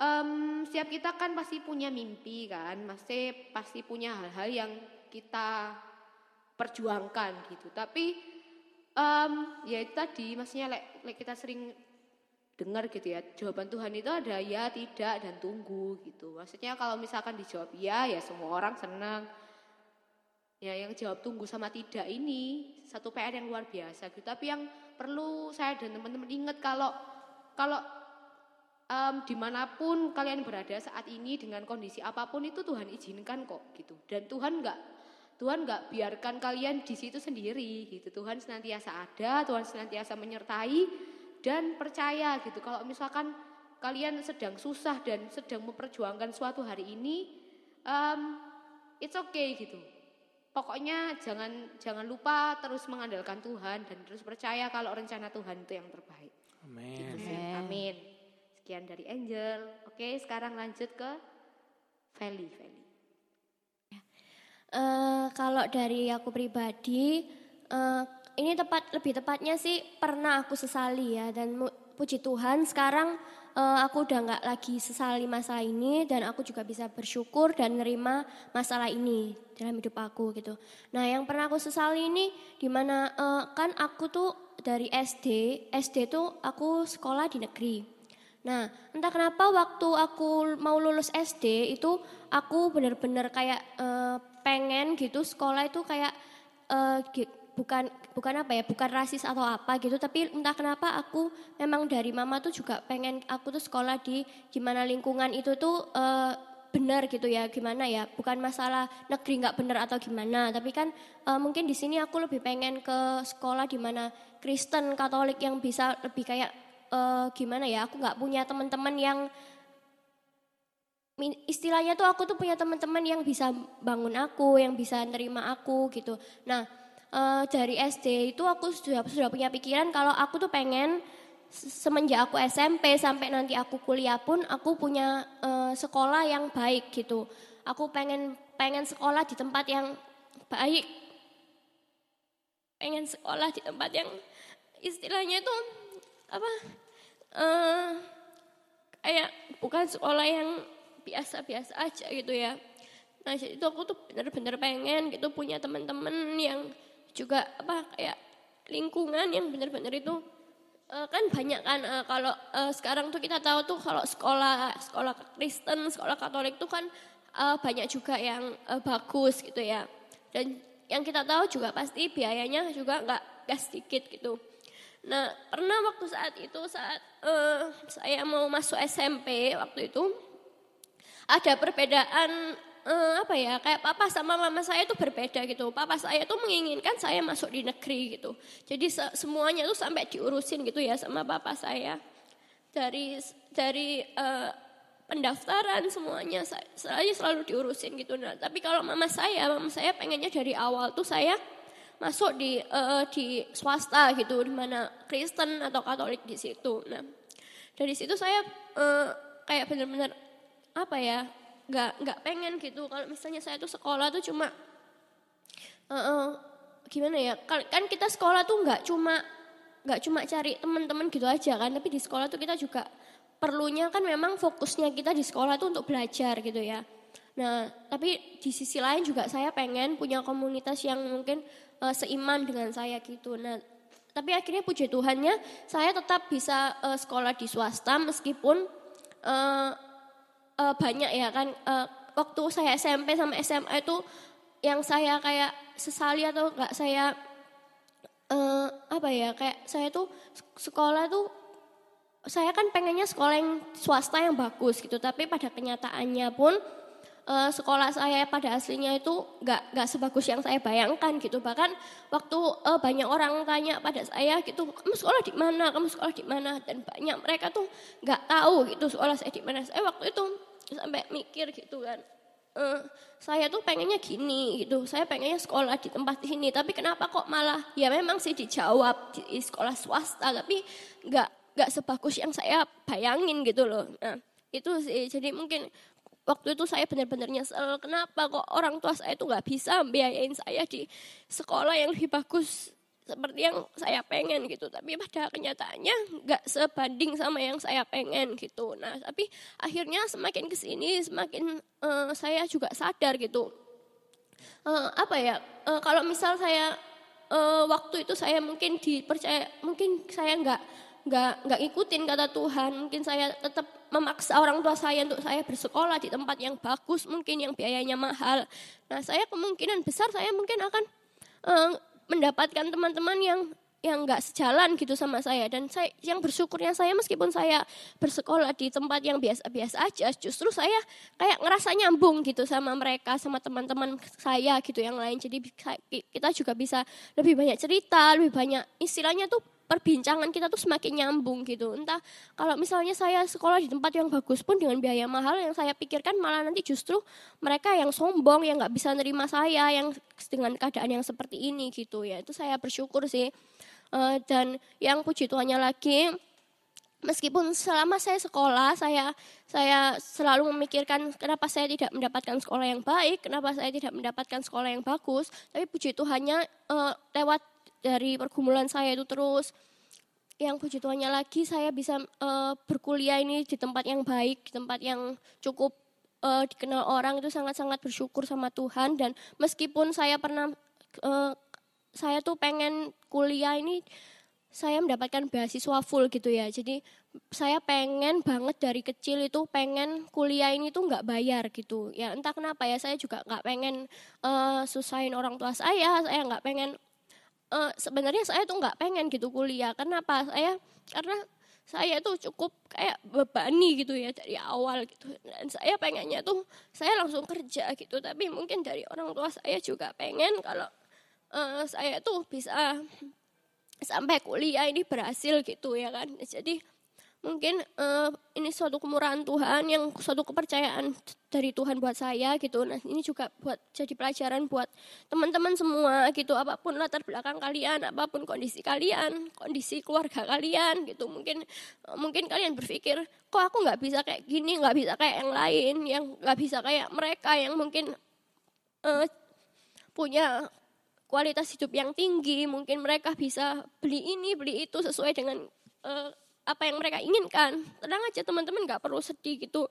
[SPEAKER 3] um, setiap kita kan pasti punya mimpi kan pasti pasti punya hal-hal yang kita perjuangkan gitu. Tapi um, ya itu tadi maksudnya like, like kita sering dengar gitu ya jawaban Tuhan itu ada ya tidak dan tunggu gitu. Maksudnya kalau misalkan dijawab ya ya semua orang senang. Ya yang jawab tunggu sama tidak ini satu PR yang luar biasa gitu. Tapi yang perlu saya dan teman-teman ingat kalau kalau um, di mana pun kalian berada saat ini dengan kondisi apa pun itu Tuhan izinkan kok gitu. Dan Tuhan nggak Tuhan nggak biarkan kalian di situ sendiri gitu. Tuhan senantiasa ada Tuhan senantiasa menyertai dan percaya gitu. Kalau misalkan kalian sedang susah dan sedang memperjuangkan suatu hari ini um, it's okay gitu. Pokoknya jangan jangan lupa terus mengandalkan Tuhan dan terus percaya kalau rencana Tuhan itu yang terbaik.
[SPEAKER 5] Amin.
[SPEAKER 3] Gitu amin sekian dari Angel oke sekarang lanjut ke Feli Feli
[SPEAKER 7] uh, kalau dari aku pribadi uh, ini tepat lebih tepatnya sih pernah aku sesali ya dan puji Tuhan sekarang uh, aku udah nggak lagi sesali masalah ini dan aku juga bisa bersyukur dan nerima masalah ini dalam hidup aku gitu. Nah yang pernah aku sesali ini di mana uh, kan aku tuh dari SD SD tuh aku sekolah di negeri. Nah entah kenapa waktu aku mau lulus SD itu aku bener-bener kayak uh, pengen gitu sekolah itu kayak uh, bukan bukan apa ya bukan rasis atau apa gitu tapi entah kenapa aku memang dari mama tuh juga pengen aku tuh sekolah di gimana lingkungan itu tuh uh, benar gitu ya gimana ya bukan masalah negeri nggak benar atau gimana tapi kan uh, mungkin di sini aku lebih pengen ke sekolah di mana Kristen Katolik yang bisa lebih kayak uh, gimana ya aku nggak punya teman-teman yang istilahnya tuh aku tuh punya teman-teman yang bisa bangun aku, yang bisa nerima aku gitu. Nah eh, dari SD itu aku sudah sudah punya pikiran kalau aku tuh pengen se- semenjak aku SMP sampai nanti aku kuliah pun aku punya eh, sekolah yang baik gitu. Aku pengen pengen sekolah di tempat yang baik. Pengen sekolah di tempat yang istilahnya itu apa? eh kayak bukan sekolah yang biasa-biasa aja gitu ya. Nah jadi itu aku tuh bener-bener pengen gitu punya teman-teman yang juga apa kayak lingkungan yang bener-bener itu eh, kan banyak kan eh, kalau eh, sekarang tuh kita tahu tuh kalau sekolah sekolah Kristen sekolah Katolik tuh kan eh, banyak juga yang eh, bagus gitu ya dan yang kita tahu juga pasti biayanya juga nggak nggak sedikit gitu nah pernah waktu saat itu saat eh, saya mau masuk SMP waktu itu ada perbedaan eh, apa ya kayak papa sama mama saya itu berbeda gitu. Papa saya tuh menginginkan saya masuk di negeri gitu. Jadi se- semuanya tuh sampai diurusin gitu ya sama papa saya. Dari dari eh, pendaftaran semuanya saya selalu diurusin gitu. Nah tapi kalau mama saya mama saya pengennya dari awal tuh saya masuk di eh, di swasta gitu di mana Kristen atau Katolik di situ. Nah dari situ saya eh, kayak benar-benar apa ya nggak nggak pengen gitu. Kalau misalnya saya tuh sekolah tuh cuma eh, eh, gimana ya kan kan kita sekolah tuh nggak cuma nggak cuma cari teman-teman gitu aja kan tapi di sekolah tuh kita juga perlunya kan memang fokusnya kita di sekolah tuh untuk belajar gitu ya. Nah tapi di sisi lain juga saya pengen punya komunitas yang mungkin eh, seiman dengan saya gitu. Nah tapi akhirnya puji Tuhannya saya tetap bisa eh, sekolah di swasta meskipun eh, eh, banyak ya kan eh, waktu saya SMP sama SMA itu yang saya kayak sesali atau enggak saya eh, apa ya kayak saya tuh sekolah tuh saya kan pengennya sekolah yang swasta yang bagus gitu tapi pada kenyataannya pun eh, sekolah saya pada aslinya itu nggak nggak sebagus yang saya bayangkan gitu. Bahkan waktu eh, banyak orang tanya pada saya gitu kamu sekolah di mana? Kamu sekolah di mana? Dan banyak mereka tuh nggak tahu gitu sekolah saya di mana. Saya waktu itu sampai mikir gitu kan eh, saya tuh pengennya gini gitu. Saya pengennya sekolah di tempat ini. Tapi kenapa kok malah ya memang sih dijawab di sekolah swasta tapi nggak nggak sebagus yang saya bayangin gitu loh. Nah itu sih. Jadi mungkin waktu itu saya benar-benar nyesel kenapa kok orang tua saya itu nggak bisa biayain saya di sekolah yang lebih bagus seperti yang saya pengen gitu. Tapi pada kenyataannya nggak sebanding sama yang saya pengen gitu. Nah tapi akhirnya semakin ke sini semakin eh, saya juga sadar gitu. Eh, apa ya eh, kalau misal saya eh, waktu itu saya mungkin dipercaya mungkin saya nggak nggak nggak ikutin kata Tuhan mungkin saya tetap memaksa orang tua saya untuk saya bersekolah di tempat yang bagus mungkin yang biayanya mahal. Nah saya kemungkinan besar saya mungkin akan eh, mendapatkan teman-teman yang yang nggak sejalan gitu sama saya. Dan saya yang bersyukurnya saya meskipun saya bersekolah di tempat yang biasa-biasa aja justru saya kayak ngerasa nyambung gitu sama mereka sama teman-teman saya gitu yang lain. Jadi kita juga bisa lebih banyak cerita lebih banyak istilahnya tuh perbincangan kita tuh semakin nyambung gitu. Entah kalau misalnya saya sekolah di tempat yang bagus pun dengan biaya mahal yang saya pikirkan malah nanti justru mereka yang sombong yang nggak bisa nerima saya yang dengan keadaan yang seperti ini gitu ya. Itu saya bersyukur sih. Eh, dan yang puji Tuhannya lagi meskipun selama saya sekolah saya saya selalu memikirkan kenapa saya tidak mendapatkan sekolah yang baik kenapa saya tidak mendapatkan sekolah yang bagus tapi puji Tuhannya eh, lewat dari pergumulan saya itu terus yang puji Tuhannya lagi saya bisa eh, berkuliah ini di tempat yang baik di tempat yang cukup eh, dikenal orang itu sangat-sangat bersyukur sama Tuhan dan meskipun saya pernah eh, saya tuh pengen kuliah ini saya mendapatkan beasiswa full gitu ya. Jadi saya pengen banget dari kecil itu pengen kuliah ini tuh nggak bayar gitu. Ya entah kenapa ya saya juga nggak pengen eh, susahin orang tua saya. Saya nggak pengen eh, sebenarnya saya tuh nggak pengen gitu kuliah. Kenapa? Saya karena saya tuh cukup kayak bebani gitu ya dari awal gitu. Dan saya pengennya tuh saya langsung kerja gitu. Tapi mungkin dari orang tua saya juga pengen kalau eh, saya tuh bisa sampai kuliah ini berhasil gitu ya kan. Jadi mungkin eh, ini suatu kemurahan Tuhan yang suatu kepercayaan dari Tuhan buat saya gitu. Nah ini juga buat jadi pelajaran buat teman-teman semua gitu. Apa pun latar belakang kalian, apa pun kondisi kalian, kondisi keluarga kalian gitu. Mungkin mungkin kalian berpikir kok aku nggak bisa kayak gini, nggak bisa kayak yang lain, yang nggak bisa kayak mereka yang mungkin eh, punya kualitas hidup yang tinggi, mungkin mereka bisa beli ini, beli itu sesuai dengan eh, apa yang mereka inginkan. Tenang aja teman-teman nggak perlu sedih gitu.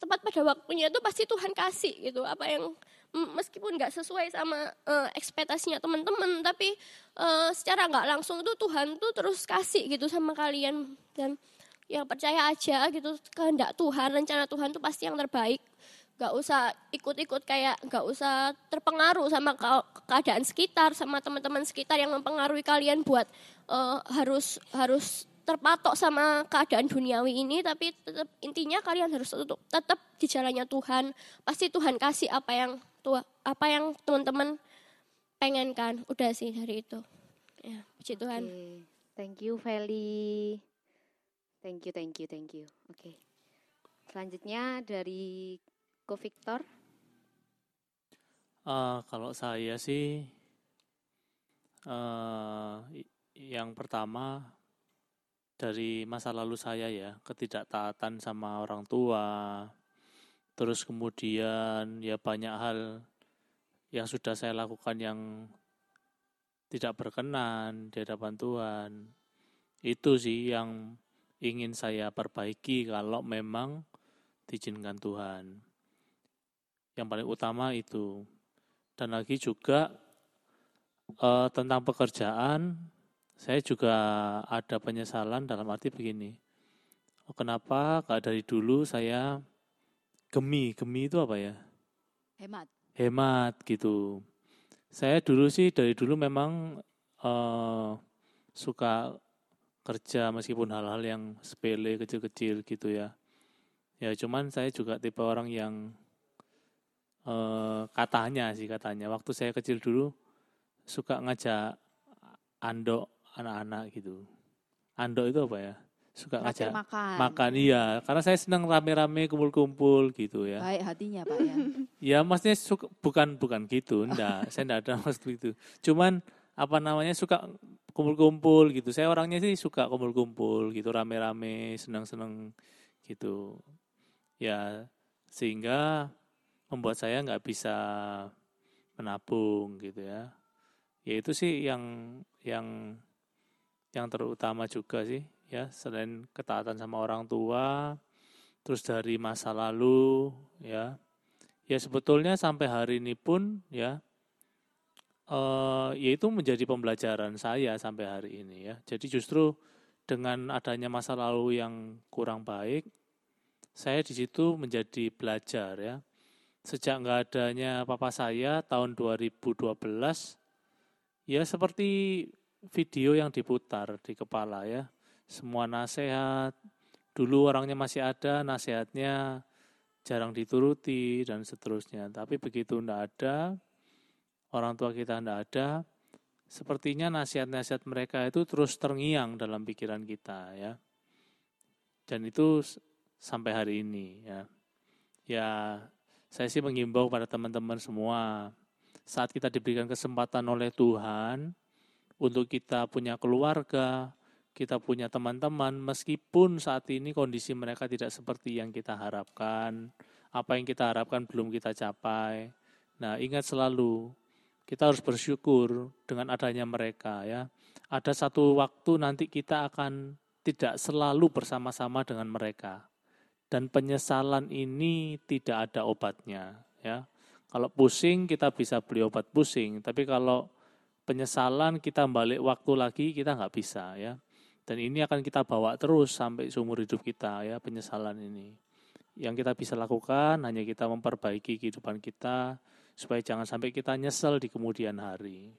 [SPEAKER 7] Tepat pada waktunya itu pasti Tuhan kasih gitu. Apa yang m- meskipun nggak sesuai sama eh, ekspektasinya teman-teman, tapi eh, secara nggak langsung tuh Tuhan tuh terus kasih gitu sama kalian dan yang percaya aja gitu kehendak Tuhan, rencana Tuhan tuh pasti yang terbaik. Gak usah ikut-ikut kayak gak usah terpengaruh sama ke- keadaan sekitar, sama teman-teman sekitar yang mempengaruhi kalian buat eh, harus harus terpatok sama keadaan duniawi ini tapi tetap intinya kalian harus tetap, tetap di jalannya Tuhan pasti Tuhan kasih apa yang tua apa yang teman-teman pengenkan udah sih dari itu ya puji Tuhan
[SPEAKER 3] Oke, Thank you Feli. Thank you, thank you, thank you. Oke. Selanjutnya dari Ko Victor.
[SPEAKER 5] Eh, kalau saya sih eh i- yang pertama dari masa lalu saya ya ketidaktaatan sama orang tua. Terus kemudian ya banyak hal yang sudah saya lakukan yang tidak berkenan di hadapan Tuhan. Itu sih yang ingin saya perbaiki kalau memang diizinkan Tuhan. Yang paling utama itu. Dan lagi juga eh, tentang pekerjaan saya juga ada penyesalan dalam arti begini. Oh, kenapa gak dari dulu saya gemi? Gemi itu apa ya?
[SPEAKER 2] Hemat.
[SPEAKER 5] hemat gitu. Saya dulu sih dari dulu memang eh, suka kerja meskipun hal-hal yang sepele kecil-kecil gitu ya. Ya cuman saya juga tipe orang yang eh, katanya sih katanya. Waktu saya kecil dulu suka ngajak andok anak-anak gitu. Andok itu apa ya? Suka ngajak
[SPEAKER 2] makan.
[SPEAKER 5] makan iya. Karena saya senang rame-rame kumpul-kumpul gitu ya.
[SPEAKER 2] Baik hatinya Pak ya.
[SPEAKER 5] ya maksudnya suka, bukan bukan gitu enggak saya enggak ada maksud itu cuman apa namanya suka kumpul-kumpul gitu. Saya orangnya sih suka kumpul-kumpul gitu rame-rame senang-senang gitu. Ya sehingga membuat saya nggak bisa menabung gitu ya. Ya itu sih yang yang yang terutama juga sih ya selain ketaatan sama orang tua terus dari masa lalu ya. Ya sebetulnya sampai hari ini pun ya eh ya itu menjadi pembelajaran saya sampai hari ini ya. Jadi justru dengan adanya masa lalu yang kurang baik saya di situ menjadi belajar ya. Sejak nggak adanya papa saya tahun 2012 ya seperti video yang diputar di kepala ya. Semua nasihat dulu orangnya masih ada nasihatnya jarang dituruti dan seterusnya. Tapi begitu ndak ada orang tua kita ndak ada sepertinya nasihat-nasihat mereka itu terus terngiang dalam pikiran kita ya. Dan itu sampai hari ini ya. Ya saya sih mengimbau pada teman-teman semua saat kita diberikan kesempatan oleh Tuhan untuk kita punya keluarga, kita punya teman-teman, meskipun saat ini kondisi mereka tidak seperti yang kita harapkan, apa yang kita harapkan belum kita capai. Nah, ingat selalu, kita harus bersyukur dengan adanya mereka ya. Ada satu waktu nanti kita akan tidak selalu bersama-sama dengan mereka. Dan penyesalan ini tidak ada obatnya ya. Kalau pusing kita bisa beli obat pusing, tapi kalau penyesalan kita balik waktu lagi kita nggak bisa ya. Dan ini akan kita bawa terus sampai seumur hidup kita ya penyesalan ini. Yang kita bisa lakukan hanya kita memperbaiki kehidupan kita supaya jangan sampai kita nyesel di kemudian hari.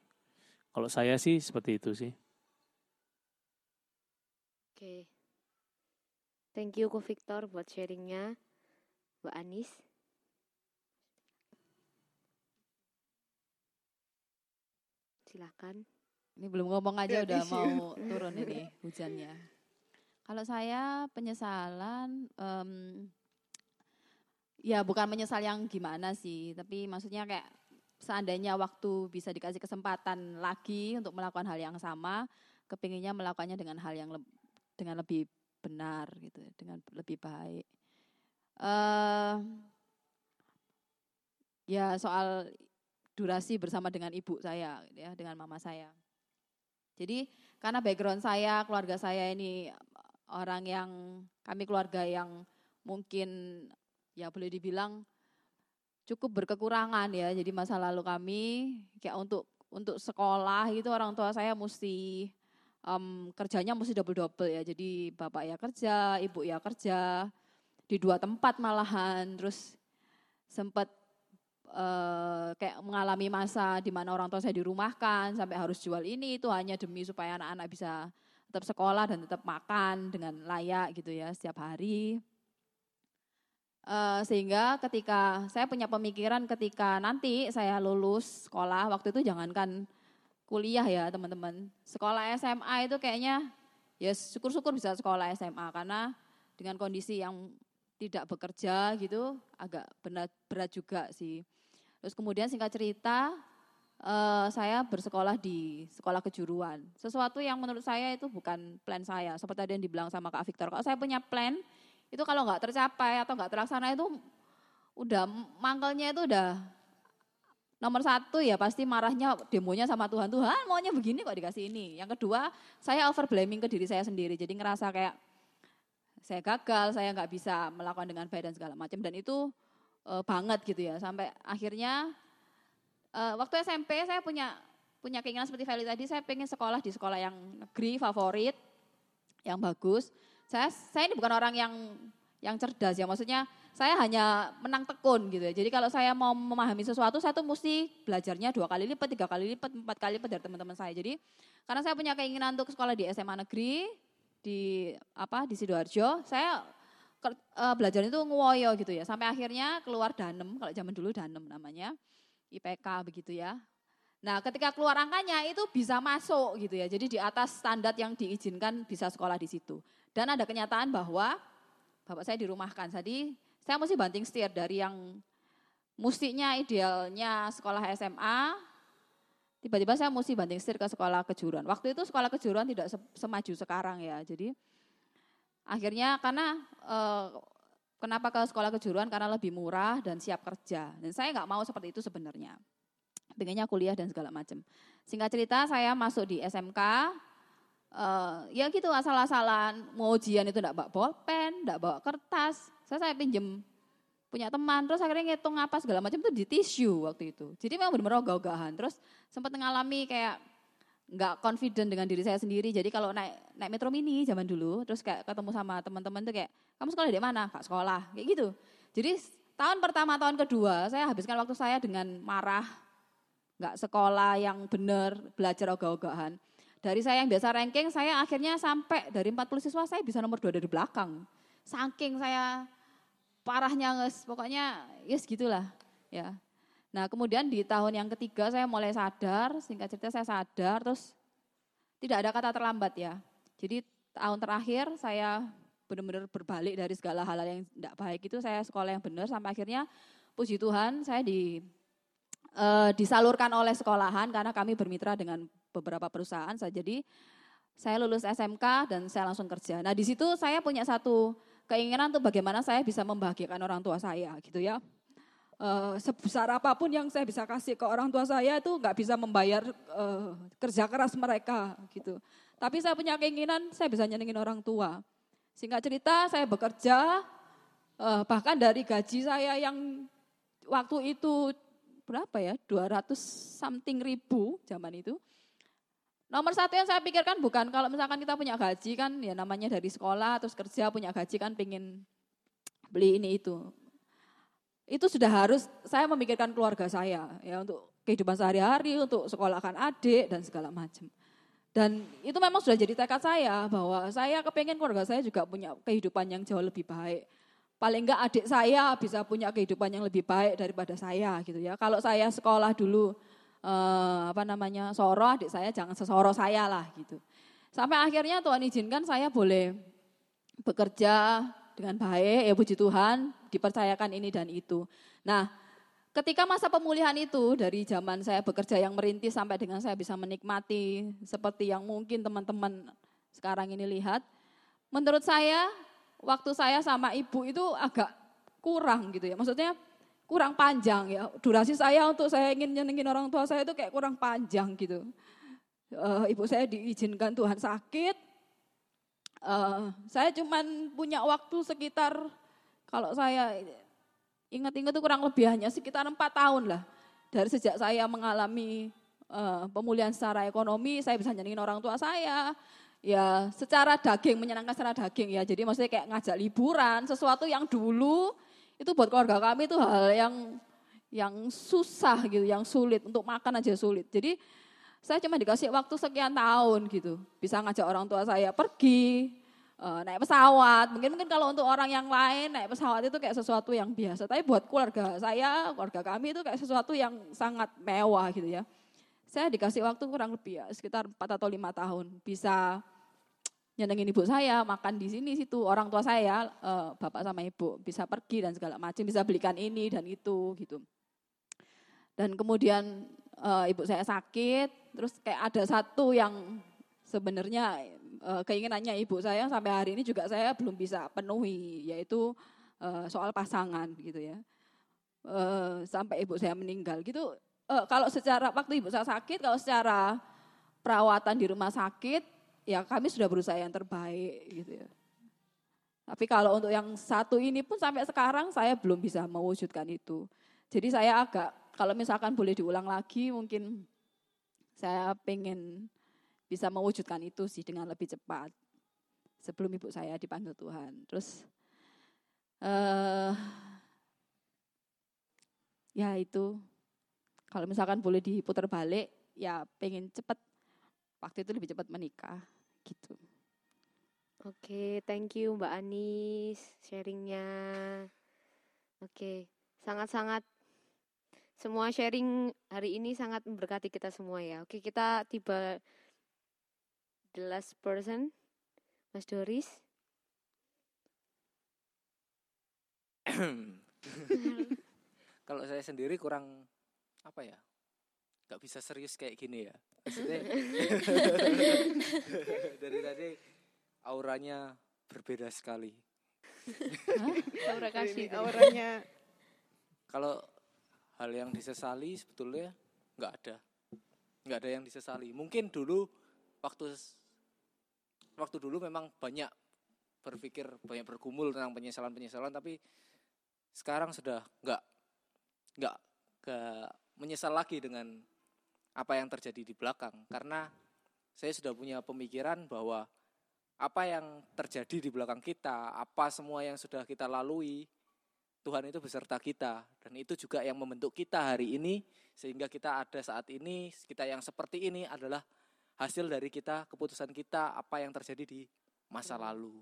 [SPEAKER 5] Kalau saya sih seperti itu sih.
[SPEAKER 3] Oke. Thank you Ko Victor buat sharingnya. Mbak Anis. Silakan.
[SPEAKER 2] Ini belum ngomong aja
[SPEAKER 3] Nggak
[SPEAKER 2] udah
[SPEAKER 3] bisa.
[SPEAKER 2] mau turun ini hujannya. Kalau saya penyesalan, em, ya bukan menyesal yang gimana sih, tapi maksudnya kayak seandainya waktu bisa dikasih kesempatan lagi untuk melakukan hal yang sama, kepinginnya melakukannya dengan hal yang leb- dengan lebih benar gitu, dengan lebih baik. eh ya soal durasi bersama dengan ibu saya, gitu ya, dengan mama saya. Jadi karena background saya, keluarga saya ini orang yang kami keluarga yang mungkin ya boleh dibilang cukup berkekurangan ya. Jadi masa lalu kami kayak untuk untuk sekolah itu orang tua saya mesti em, kerjanya mesti double double ya. Jadi bapak ya kerja, ibu ya kerja di dua tempat malahan. Terus sempat eh, kayak mengalami masa di mana orang tua saya dirumahkan sampai harus jual ini itu hanya demi supaya anak-anak bisa tetap sekolah dan tetap makan dengan layak gitu ya setiap hari. Eh, sehingga ketika saya punya pemikiran ketika nanti saya lulus sekolah waktu itu jangankan kuliah ya teman-teman sekolah SMA itu kayaknya ya syukur-syukur bisa sekolah SMA karena dengan kondisi yang tidak bekerja gitu agak berat berat juga sih terus kemudian singkat cerita eh, saya bersekolah di sekolah kejuruan. Sesuatu yang menurut saya itu bukan plan saya seperti tadi yang dibilang sama Kak Victor. Kalau saya punya plan itu kalau nggak tercapai atau nggak terlaksana itu udah mangkelnya itu udah nomor satu ya pasti marahnya demonya sama Tuhan. Tuhan maunya begini kok dikasih ini. Yang kedua saya over blaming ke diri saya sendiri. Jadi ngerasa kayak saya gagal saya nggak bisa melakukan dengan baik dan segala macam. Dan itu eh, banget gitu ya. Sampai akhirnya eh, waktu SMP saya punya punya keinginan seperti Feli tadi saya pengen sekolah di sekolah yang negeri favorit yang bagus. Saya saya ini bukan orang yang yang cerdas ya. Maksudnya saya hanya menang tekun gitu ya. Jadi kalau saya mau memahami sesuatu saya tuh mesti belajarnya dua kali lipat tiga kali lipat empat kali lipat dari teman-teman saya. Jadi karena saya punya keinginan untuk sekolah di SMA negeri di apa di sidoarjo saya eh, belajar itu nguoyo gitu ya sampai akhirnya keluar danem kalau zaman dulu danem namanya IPK begitu ya Nah, ketika keluar angkanya itu bisa masuk gitu ya. Jadi di atas standar yang diizinkan bisa sekolah di situ. Dan ada kenyataan bahwa bapak saya dirumahkan. Jadi saya mesti banting setir dari yang mustinya idealnya sekolah SMA, tiba-tiba saya mesti banting setir ke sekolah kejuruan. Waktu itu sekolah kejuruan tidak se- semaju sekarang ya. Jadi akhirnya karena eh, kenapa ke sekolah kejuruan karena lebih murah dan siap kerja. Dan saya nggak mau seperti itu sebenarnya pengennya kuliah dan segala macam. Singkat cerita saya masuk di SMK, eh, ya gitu asal-asalan, mau ujian itu enggak bawa bolpen, enggak bawa kertas, saya saya pinjem punya teman, terus akhirnya ngitung apa segala macam itu di tisu waktu itu. Jadi memang benar-benar ogah-ogahan. Terus sempat mengalami kayak nggak confident dengan diri saya sendiri. Jadi kalau naik naik metro mini zaman dulu, terus kayak ketemu sama teman-teman tuh kayak kamu sekolah di mana? Kak sekolah, kayak gitu. Jadi tahun pertama, tahun kedua saya habiskan waktu saya dengan marah, nggak sekolah yang benar, belajar ogah-ogahan. Dari saya yang biasa ranking, saya akhirnya sampai dari 40 siswa saya bisa nomor dua dari belakang. Saking saya parahnya pokoknya yes gitulah ya. Nah kemudian di tahun yang ketiga saya mulai sadar, singkat cerita saya sadar, terus tidak ada kata terlambat ya. Jadi tahun terakhir saya benar-benar berbalik dari segala hal yang tidak baik itu saya sekolah yang benar sampai akhirnya puji Tuhan saya di eh, disalurkan oleh sekolahan karena kami bermitra dengan beberapa perusahaan. Saya jadi saya lulus SMK dan saya langsung kerja. Nah di situ saya punya satu keinginan untuk bagaimana saya bisa membahagiakan orang tua saya gitu ya. Eh, sebesar apa pun yang saya bisa kasih ke orang tua saya itu nggak bisa membayar eh, kerja keras mereka gitu. Tapi saya punya keinginan saya bisa nyenengin orang tua. Singkat cerita saya bekerja eh, bahkan dari gaji saya yang waktu itu berapa ya 200 something ribu zaman itu. Nomor satu yang saya pikirkan bukan kalau misalkan kita punya gaji kan ya namanya dari sekolah terus kerja punya gaji kan pingin beli ini itu. Itu sudah harus saya memikirkan keluarga saya ya untuk kehidupan sehari-hari, untuk sekolahkan adik dan segala macam. Dan itu memang sudah jadi tekad saya bahwa saya kepengen keluarga saya juga punya kehidupan yang jauh lebih baik. Paling enggak adik saya bisa punya kehidupan yang lebih baik daripada saya gitu ya. Kalau saya sekolah dulu eh, apa namanya soro adik saya jangan sesoro saya lah gitu. Sampai akhirnya Tuhan izinkan saya boleh bekerja dengan baik, ya puji Tuhan, dipercayakan ini dan itu. Nah, ketika masa pemulihan itu dari zaman saya bekerja yang merintis sampai dengan saya bisa menikmati seperti yang mungkin teman-teman sekarang ini lihat, menurut saya waktu saya sama ibu itu agak kurang gitu ya. Maksudnya kurang panjang ya. Durasi saya untuk saya ingin nyenengin orang tua saya itu kayak kurang panjang gitu. Eh, ibu saya diizinkan Tuhan sakit. Eh, saya cuman punya waktu sekitar kalau saya ingat-ingat itu kurang lebih hanya sekitar empat tahun lah. Dari sejak saya mengalami eh, pemulihan secara ekonomi, saya bisa nyenengin orang tua saya, ya secara daging menyenangkan secara daging ya. Jadi maksudnya kayak ngajak liburan sesuatu yang dulu itu buat keluarga kami itu hal yang yang susah gitu yang sulit. Untuk makan aja sulit. Jadi saya cuma dikasih waktu sekian tahun gitu. Bisa ngajak orang tua saya pergi eh, naik pesawat. Mungkin mungkin kalau untuk orang yang lain naik pesawat itu kayak sesuatu yang biasa. Tapi buat keluarga saya keluarga kami itu kayak sesuatu yang sangat mewah gitu ya. Saya dikasih waktu kurang lebih ya sekitar 4 atau lima tahun. Bisa nyenengin ibu saya makan di sini situ. Orang tua saya eh, bapak sama ibu bisa pergi dan segala macam. Bisa belikan ini dan itu gitu. Dan kemudian eh, ibu saya sakit terus kayak ada satu yang sebenarnya eh, keinginannya ibu saya sampai hari ini juga saya belum bisa penuhi yaitu eh, soal pasangan gitu ya Eh, sampai ibu saya meninggal gitu eh, kalau secara waktu ibu saya sakit, kalau secara perawatan di rumah sakit, ya kami sudah berusaha yang terbaik gitu ya. Tapi kalau untuk yang satu ini pun sampai sekarang saya belum bisa mewujudkan itu. Jadi saya agak, kalau misalkan boleh diulang lagi mungkin saya pengen bisa mewujudkan itu sih dengan lebih cepat. Sebelum ibu saya dipanggil Tuhan. Terus eh ya itu kalau misalkan boleh diputar balik, ya pengen cepet waktu itu lebih cepat menikah gitu.
[SPEAKER 3] Oke, thank you Mbak Anis sharingnya. Oke, sangat-sangat semua sharing hari ini sangat memberkati kita semua ya. Oke, kita tiba the last person, Mas Doris.
[SPEAKER 1] Kalau saya sendiri kurang apa ya? Gak bisa serius kayak gini ya. Maksudnya dari tadi auranya berbeda sekali.
[SPEAKER 3] Aura kasih.
[SPEAKER 4] Auranya
[SPEAKER 1] Kalau hal yang disesali sebetulnya nggak ada, nggak ada yang disesali. Mungkin dulu waktu waktu dulu memang banyak berpikir banyak bergumul tentang penyesalan penyesalan, tapi sekarang sudah nggak nggak ke menyesal lagi dengan apa yang terjadi di belakang karena saya sudah punya pemikiran bahwa apa yang terjadi di belakang kita, apa semua yang sudah kita lalui, Tuhan itu beserta kita dan itu juga yang membentuk kita hari ini sehingga kita ada saat ini, kita yang seperti ini adalah hasil dari kita keputusan kita apa yang terjadi di masa lalu.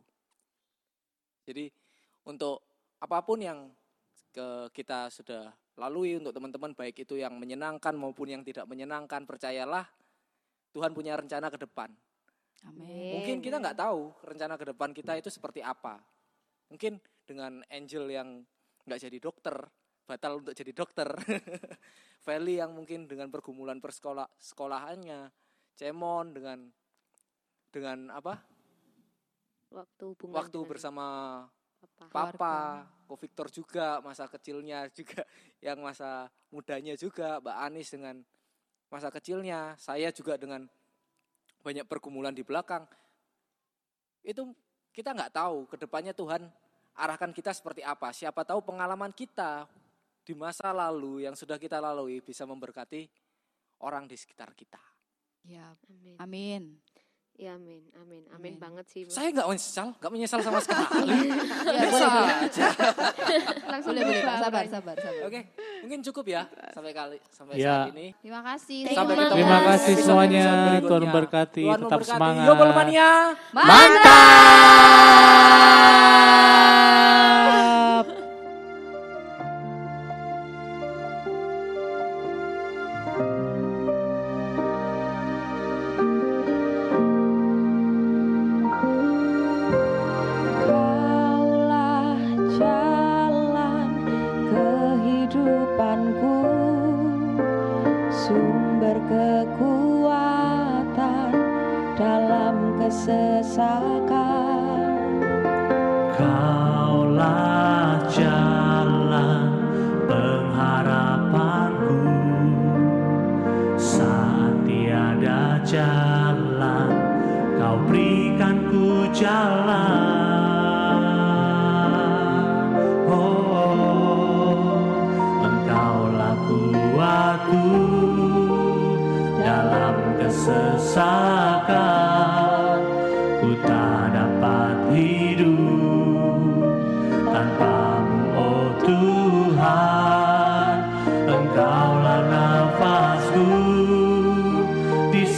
[SPEAKER 1] Jadi untuk apa pun yang ke kita sudah lalui untuk teman-teman baik itu yang menyenangkan maupun yang tidak menyenangkan percayalah Tuhan punya rencana ke depan.
[SPEAKER 2] Amin.
[SPEAKER 1] Mungkin kita nggak tahu rencana ke depan kita itu seperti apa. Mungkin dengan Angel yang nggak jadi dokter, batal untuk jadi dokter. Feli yang mungkin dengan pergumulan persekolah sekolahannya, Cemon dengan dengan apa?
[SPEAKER 3] Waktu
[SPEAKER 1] Waktu bersama
[SPEAKER 3] Papa.
[SPEAKER 1] Papa, Ko Victor juga masa kecilnya juga yang masa mudanya juga, Mbak Anis dengan masa kecilnya, saya juga dengan banyak pergumulan di belakang. Itu kita nggak tahu ke depannya Tuhan arahkan kita seperti apa. Siapa tahu pengalaman kita di masa lalu yang sudah kita lalui bisa memberkati orang di sekitar kita.
[SPEAKER 2] Ya,
[SPEAKER 3] Amin.
[SPEAKER 2] amin.
[SPEAKER 3] Ya amin, amin, amin
[SPEAKER 2] Amin.
[SPEAKER 3] banget sih. Mas.
[SPEAKER 1] Saya nggak menyesal, nggak menyesal sama sekali.
[SPEAKER 2] Ya,
[SPEAKER 1] Biasa
[SPEAKER 2] boleh,
[SPEAKER 1] aja.
[SPEAKER 3] Langsung
[SPEAKER 2] Boleh, boleh, Sabar, sabar, sabar.
[SPEAKER 1] Oke, mungkin cukup ya sampai kali sampai
[SPEAKER 5] Ya.
[SPEAKER 1] saat ini.
[SPEAKER 2] Terima kasih.
[SPEAKER 1] Sampai
[SPEAKER 7] Terima
[SPEAKER 1] ketemu
[SPEAKER 5] Terima
[SPEAKER 7] kasih.
[SPEAKER 5] semuanya. Tuhan memberkati.
[SPEAKER 1] Tuhan
[SPEAKER 5] Tetap
[SPEAKER 1] memberkati.
[SPEAKER 5] semangat.
[SPEAKER 1] Yo.
[SPEAKER 5] Mantap.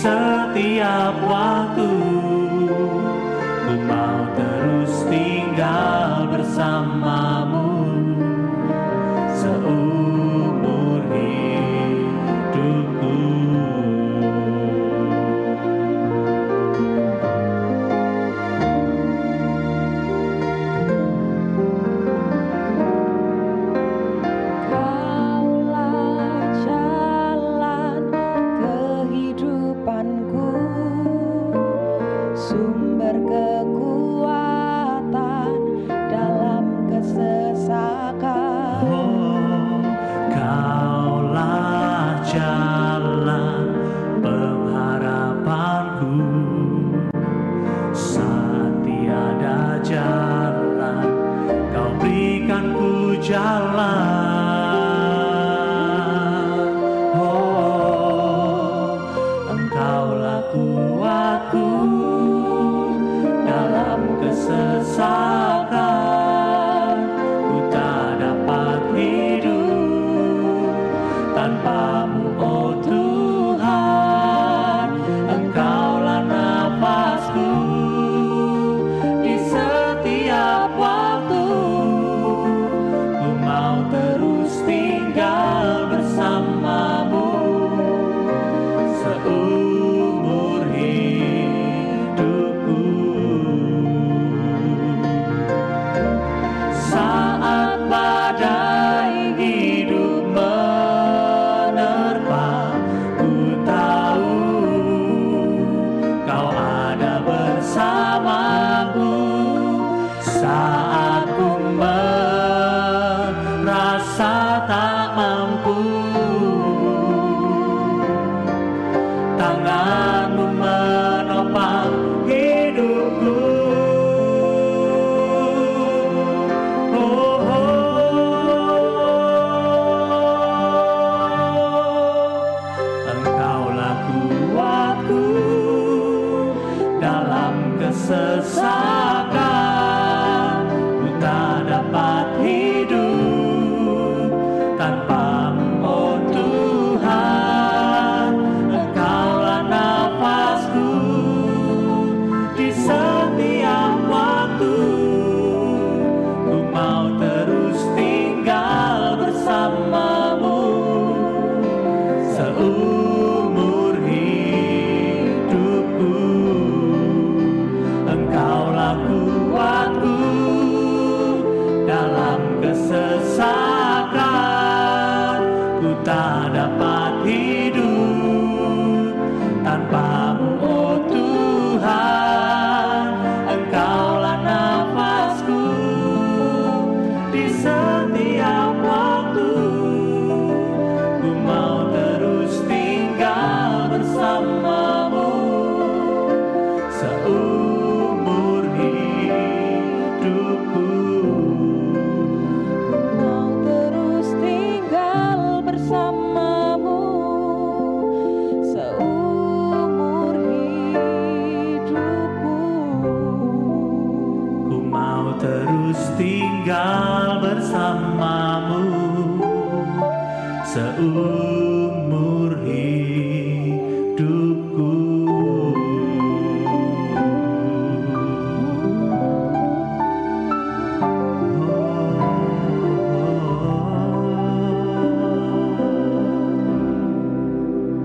[SPEAKER 5] Setiap waktu